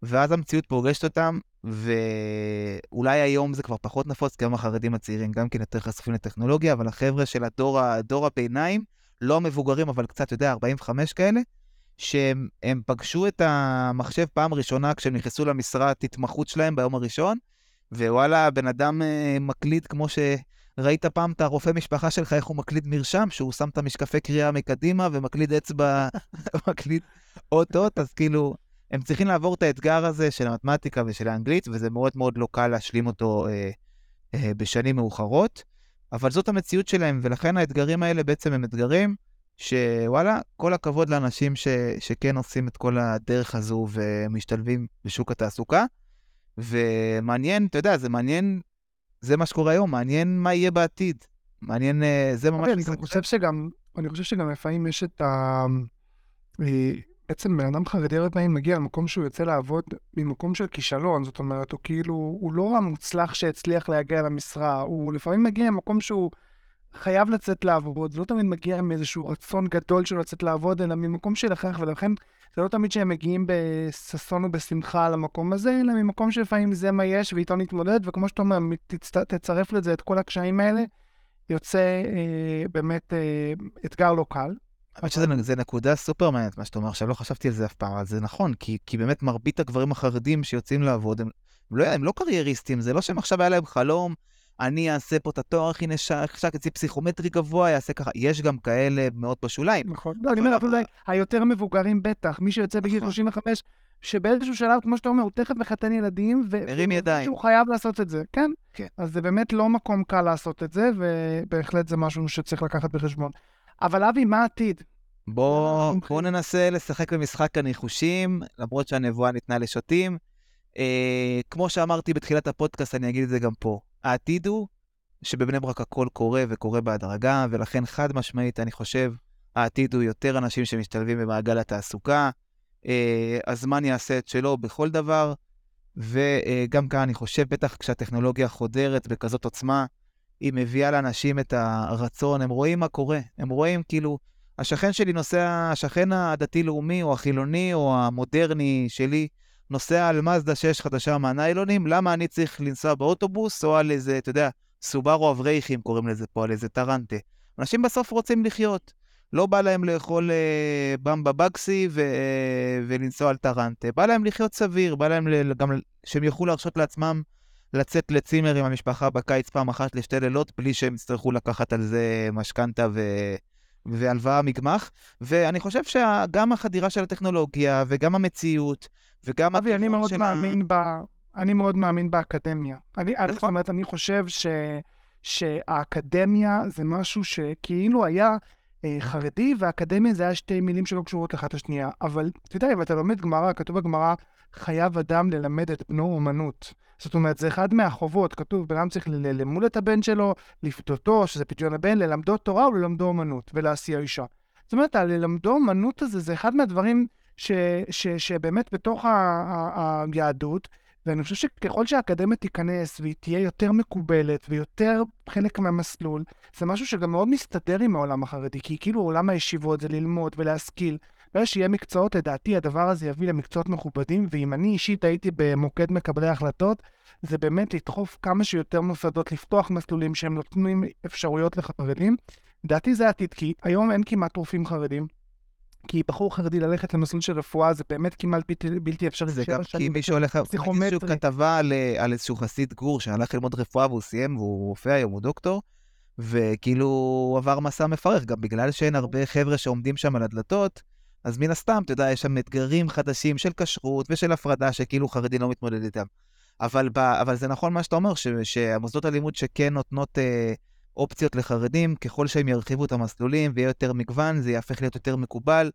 ואז המציאות פוגשת אותם, ואולי היום זה כבר פחות נפוץ, גם החרדים הצעירים גם כן יותר חשופים לטכנולוגיה, אבל החבר'ה של הדור, ה- דור הביניים, לא המבוגרים, אבל קצת, אתה יודע, 45 כאלה, שהם הם פגשו את המחשב פעם ראשונה כשהם נכנסו למשרת התמחות שלהם ביום הראשון, ווואלה, הבן אדם אה, מקליד כמו ש... ראית פעם את הרופא משפחה שלך, איך הוא מקליד מרשם, שהוא שם את המשקפי קריאה מקדימה ומקליד אצבע, מקליד אות-אות, אז כאילו, הם צריכים לעבור את האתגר הזה של המתמטיקה ושל האנגלית, וזה מאוד מאוד לא קל להשלים אותו אה, אה, בשנים מאוחרות, אבל זאת המציאות שלהם, ולכן האתגרים האלה בעצם הם אתגרים שוואלה, כל הכבוד לאנשים ש, שכן עושים את כל הדרך הזו ומשתלבים בשוק התעסוקה. ומעניין, אתה יודע, זה מעניין זה מה שקורה היום, מעניין מה יהיה בעתיד. מעניין, אה, זה ממש... אוקיי, אני חושב שגם, אני חושב שגם לפעמים יש את ה... בעצם בן אדם חרדי הרבה פעמים מגיע למקום שהוא יוצא לעבוד ממקום של כישלון, זאת אומרת, הוא כאילו, הוא לא המוצלח שהצליח להגיע למשרה, הוא לפעמים מגיע למקום שהוא חייב לצאת לעבוד, זה לא תמיד מגיע מאיזשהו רצון גדול שלו לצאת לעבוד, אלא ממקום של הכרח, ולכן זה לא תמיד שהם מגיעים בששון ובשמחה למקום הזה, אלא ממקום שלפעמים זה מה יש ואיתו נתמודד, וכמו שאתה אומר. תצרף לזה את כל הקשיים האלה, יוצא אה, באמת אה, אתגר לא קל. האמת שזה נקודה סופר מעניינת, מה שאתה אומר עכשיו, לא חשבתי על זה אף פעם, אבל זה נכון, כי, כי באמת מרבית הגברים החרדים שיוצאים לעבוד, הם, הם, לא, הם לא קרייריסטים, זה לא שהם עכשיו היה להם חלום, אני אעשה פה את התואר הכי נחשק, אצלי פסיכומטרי גבוה, יעשה ככה, יש גם כאלה מאוד בשוליים. נכון. לא, אני אומר, אפילו היותר מבוגרים בטח, מי שיוצא בגיל 35, שבאיזשהו שלב, כמו שאתה אומר, הוא תכף מחתן ילדים, מרים ידיים. שהוא חייב לעשות את זה, כן? כן. אז זה באמת לא מקום קל לעשות את זה, ובהחלט זה משהו שצריך לקחת בחשבון. אבל אבי, מה העתיד? בוא, בוא ננסה לשחק במשחק הניחושים, למרות שהנבואה ניתנה לשוטים. אה, כמו שאמרתי בתחילת הפודקאסט, אני אגיד את זה גם פה. העתיד הוא שבבני ברק הכל קורה וקורה בהדרגה, ולכן חד משמעית, אני חושב, העתיד הוא יותר אנשים שמשתלבים במעגל התעסוקה. אה, הזמן יעשה את שלו בכל דבר, וגם כאן אני חושב, בטח כשהטכנולוגיה חודרת בכזאת עוצמה, היא מביאה לאנשים את הרצון, הם רואים מה קורה, הם רואים כאילו, השכן שלי נוסע, השכן הדתי-לאומי או החילוני או המודרני שלי, נוסע על מזדה 6 חדשה מהניילונים, למה אני צריך לנסוע באוטובוס או על איזה, אתה יודע, סובארו אברייכים קוראים לזה פה, על איזה טרנטה. אנשים בסוף רוצים לחיות. לא בא להם לאכול אה, במבה בגסי ו, אה, ולנסוע על טרנטה, בא להם לחיות סביר, בא להם ל, גם שהם יוכלו להרשות לעצמם לצאת לצימר עם המשפחה בקיץ פעם אחת לשתי לילות, בלי שהם יצטרכו לקחת על זה משכנתה ו... והלוואה מגמח, ואני חשוב שגם החדירה של הטכנולוגיה וגם המציאות וגם... אבי, אני מאוד מאמין ב... אני מאוד מאמין באקדמיה. אני, זאת אומרת, אני חושב ש... שהאקדמיה זה משהו שכאילו היה אה, חרדי, והאקדמיה זה היה שתי מילים שלא קשורות אחת לשנייה. אבל אתה יודע, אם אתה לומד גמרא, כתוב בגמרא, חייב אדם ללמד את בנו אומנות. זאת אומרת, זה אחד מהחובות, כתוב, בן אדם צריך ללמוד את הבן שלו, לפדותו, שזה פדיון הבן, ללמדו תורה וללמדו אומנות, ולהשיא אישה. זאת אומרת, הללמדו אומנות הזה, זה אחד מהדברים ש, ש, שבאמת בתוך היהדות, ואני חושב שככל שהאקדמיה תיכנס והיא תהיה יותר מקובלת ויותר חלק מהמסלול, זה משהו שגם מאוד מסתדר עם העולם החרדי, כי כאילו עולם הישיבות זה ללמוד ולהשכיל. ברגע שיהיה מקצועות, לדעתי הדבר הזה יביא למקצועות מכובדים, ואם אני אישית הייתי במוקד מקבלי ההחלטות, זה באמת לדחוף כמה שיותר מוסדות, לפתוח מסלולים שהם נותנים אפשרויות לחרדים. לדעתי זה העתיד, כי היום אין כמעט רופאים חרדים. כי בחור חרדי ללכת למסלול של רפואה זה באמת כמעט בלתי, בלתי אפשרי. זה גם כי מישהו הולך, איזשהו כתבה על, על איזשהו חסיד גור שהלך ללמוד רפואה והוא סיים והוא רופא היום, הוא דוקטור, וכאילו הוא עבר מסע מפרך, גם בגלל שאין הרבה חבר'ה שעומדים שם על הדלתות, אז מן הסתם, אתה יודע, יש שם אתגרים חדשים של כשרות ושל הפרדה שכאילו חרדי לא מתמודד איתם. אבל, ב, אבל זה נכון מה שאתה אומר, ש, שהמוסדות הלימוד שכן נותנות אה, אופציות לחרדים, ככל שהם ירחיבו את המסלולים ויהיה יותר מגוון, זה יהפך להיות יותר מקובל.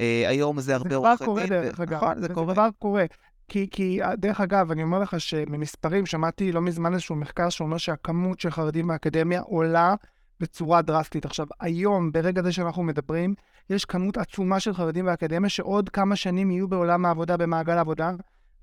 אה, היום זה הרבה עורכי דין. זה כבר קורה, דרך אגב. נכון, זה, זה קורה. כבר קורה. כי, כי, דרך אגב, אני אומר לך שממספרים, שמעתי לא מזמן איזשהו מחקר שאומר שהכמות של חרדים באקדמיה עולה בצורה דרסטית. עכשיו, היום, ברגע זה שאנחנו מדברים, יש כמות עצומה של חרדים באקדמיה שעוד כמה שנים יהיו בעולם העבודה, במעגל העבודה,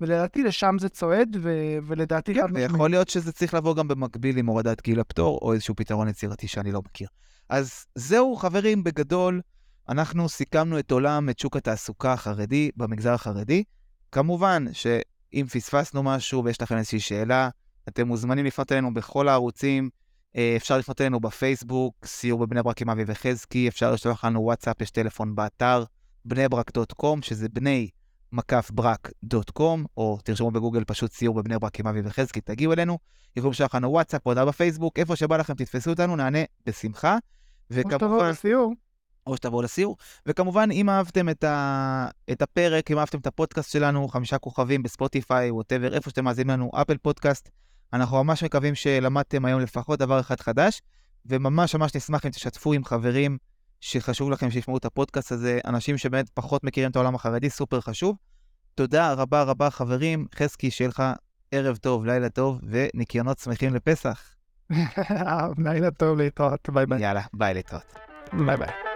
ולדעתי לשם זה צועד, ו- ולדעתי... כן, ויכול להיות שזה צריך לבוא גם במקביל עם הורדת גיל הפטור, או איזשהו פתרון יצירתי שאני לא מכיר. אז זהו, חברים, בגדול, אנחנו סיכמנו את עולם, את שוק התעסוקה החרדי במגזר החרדי. כמובן שאם פספסנו משהו ויש לכם איזושהי שאלה, אתם מוזמנים לפנות אלינו בכל הערוצים. אה, אפשר לפנות אלינו בפייסבוק, סיור בבני ברק עם אבי וחזקי, אפשר לשלוח לנו וואטסאפ, יש טלפון באתר, בני ברק.קום, שזה בני מקף ברק.קום, או תרשמו בגוגל פשוט סיור בבני ברק עם אבי וחזקי, תגיעו אלינו, יכולים לשלוח לנו וואטסאפ, הודעה בפייסבוק, איפה שבא לכם תתפסו אותנו, נענה בשמחה. וכמובן... או שתבואו לסיור. או שתבואו לסיור. וכמובן, אם אהבתם את, ה... את הפרק, אם אהבתם את הפודקאסט שלנו, חמישה כוכבים בספוטיפיי, whatever, איפה שאתם מאזינים לנו, Apple Podcast, אנחנו ממש מקווים שלמדתם היום לפחות דבר אחד חדש, וממש ממש נשמח אם תשתפו עם חברים שחשוב לכם שישמעו את הפודקאסט הזה, אנשים שבאמת פחות מכירים את העולם החרדי, סופר חשוב. תודה רבה רבה חברים, חזקי, שיהיה לך ערב טוב, לילה טוב, וניקיונות שמחים לפסח. לילה טוב להתראות, ביי ביי. יאללה, ביי להתראות. ביי ביי.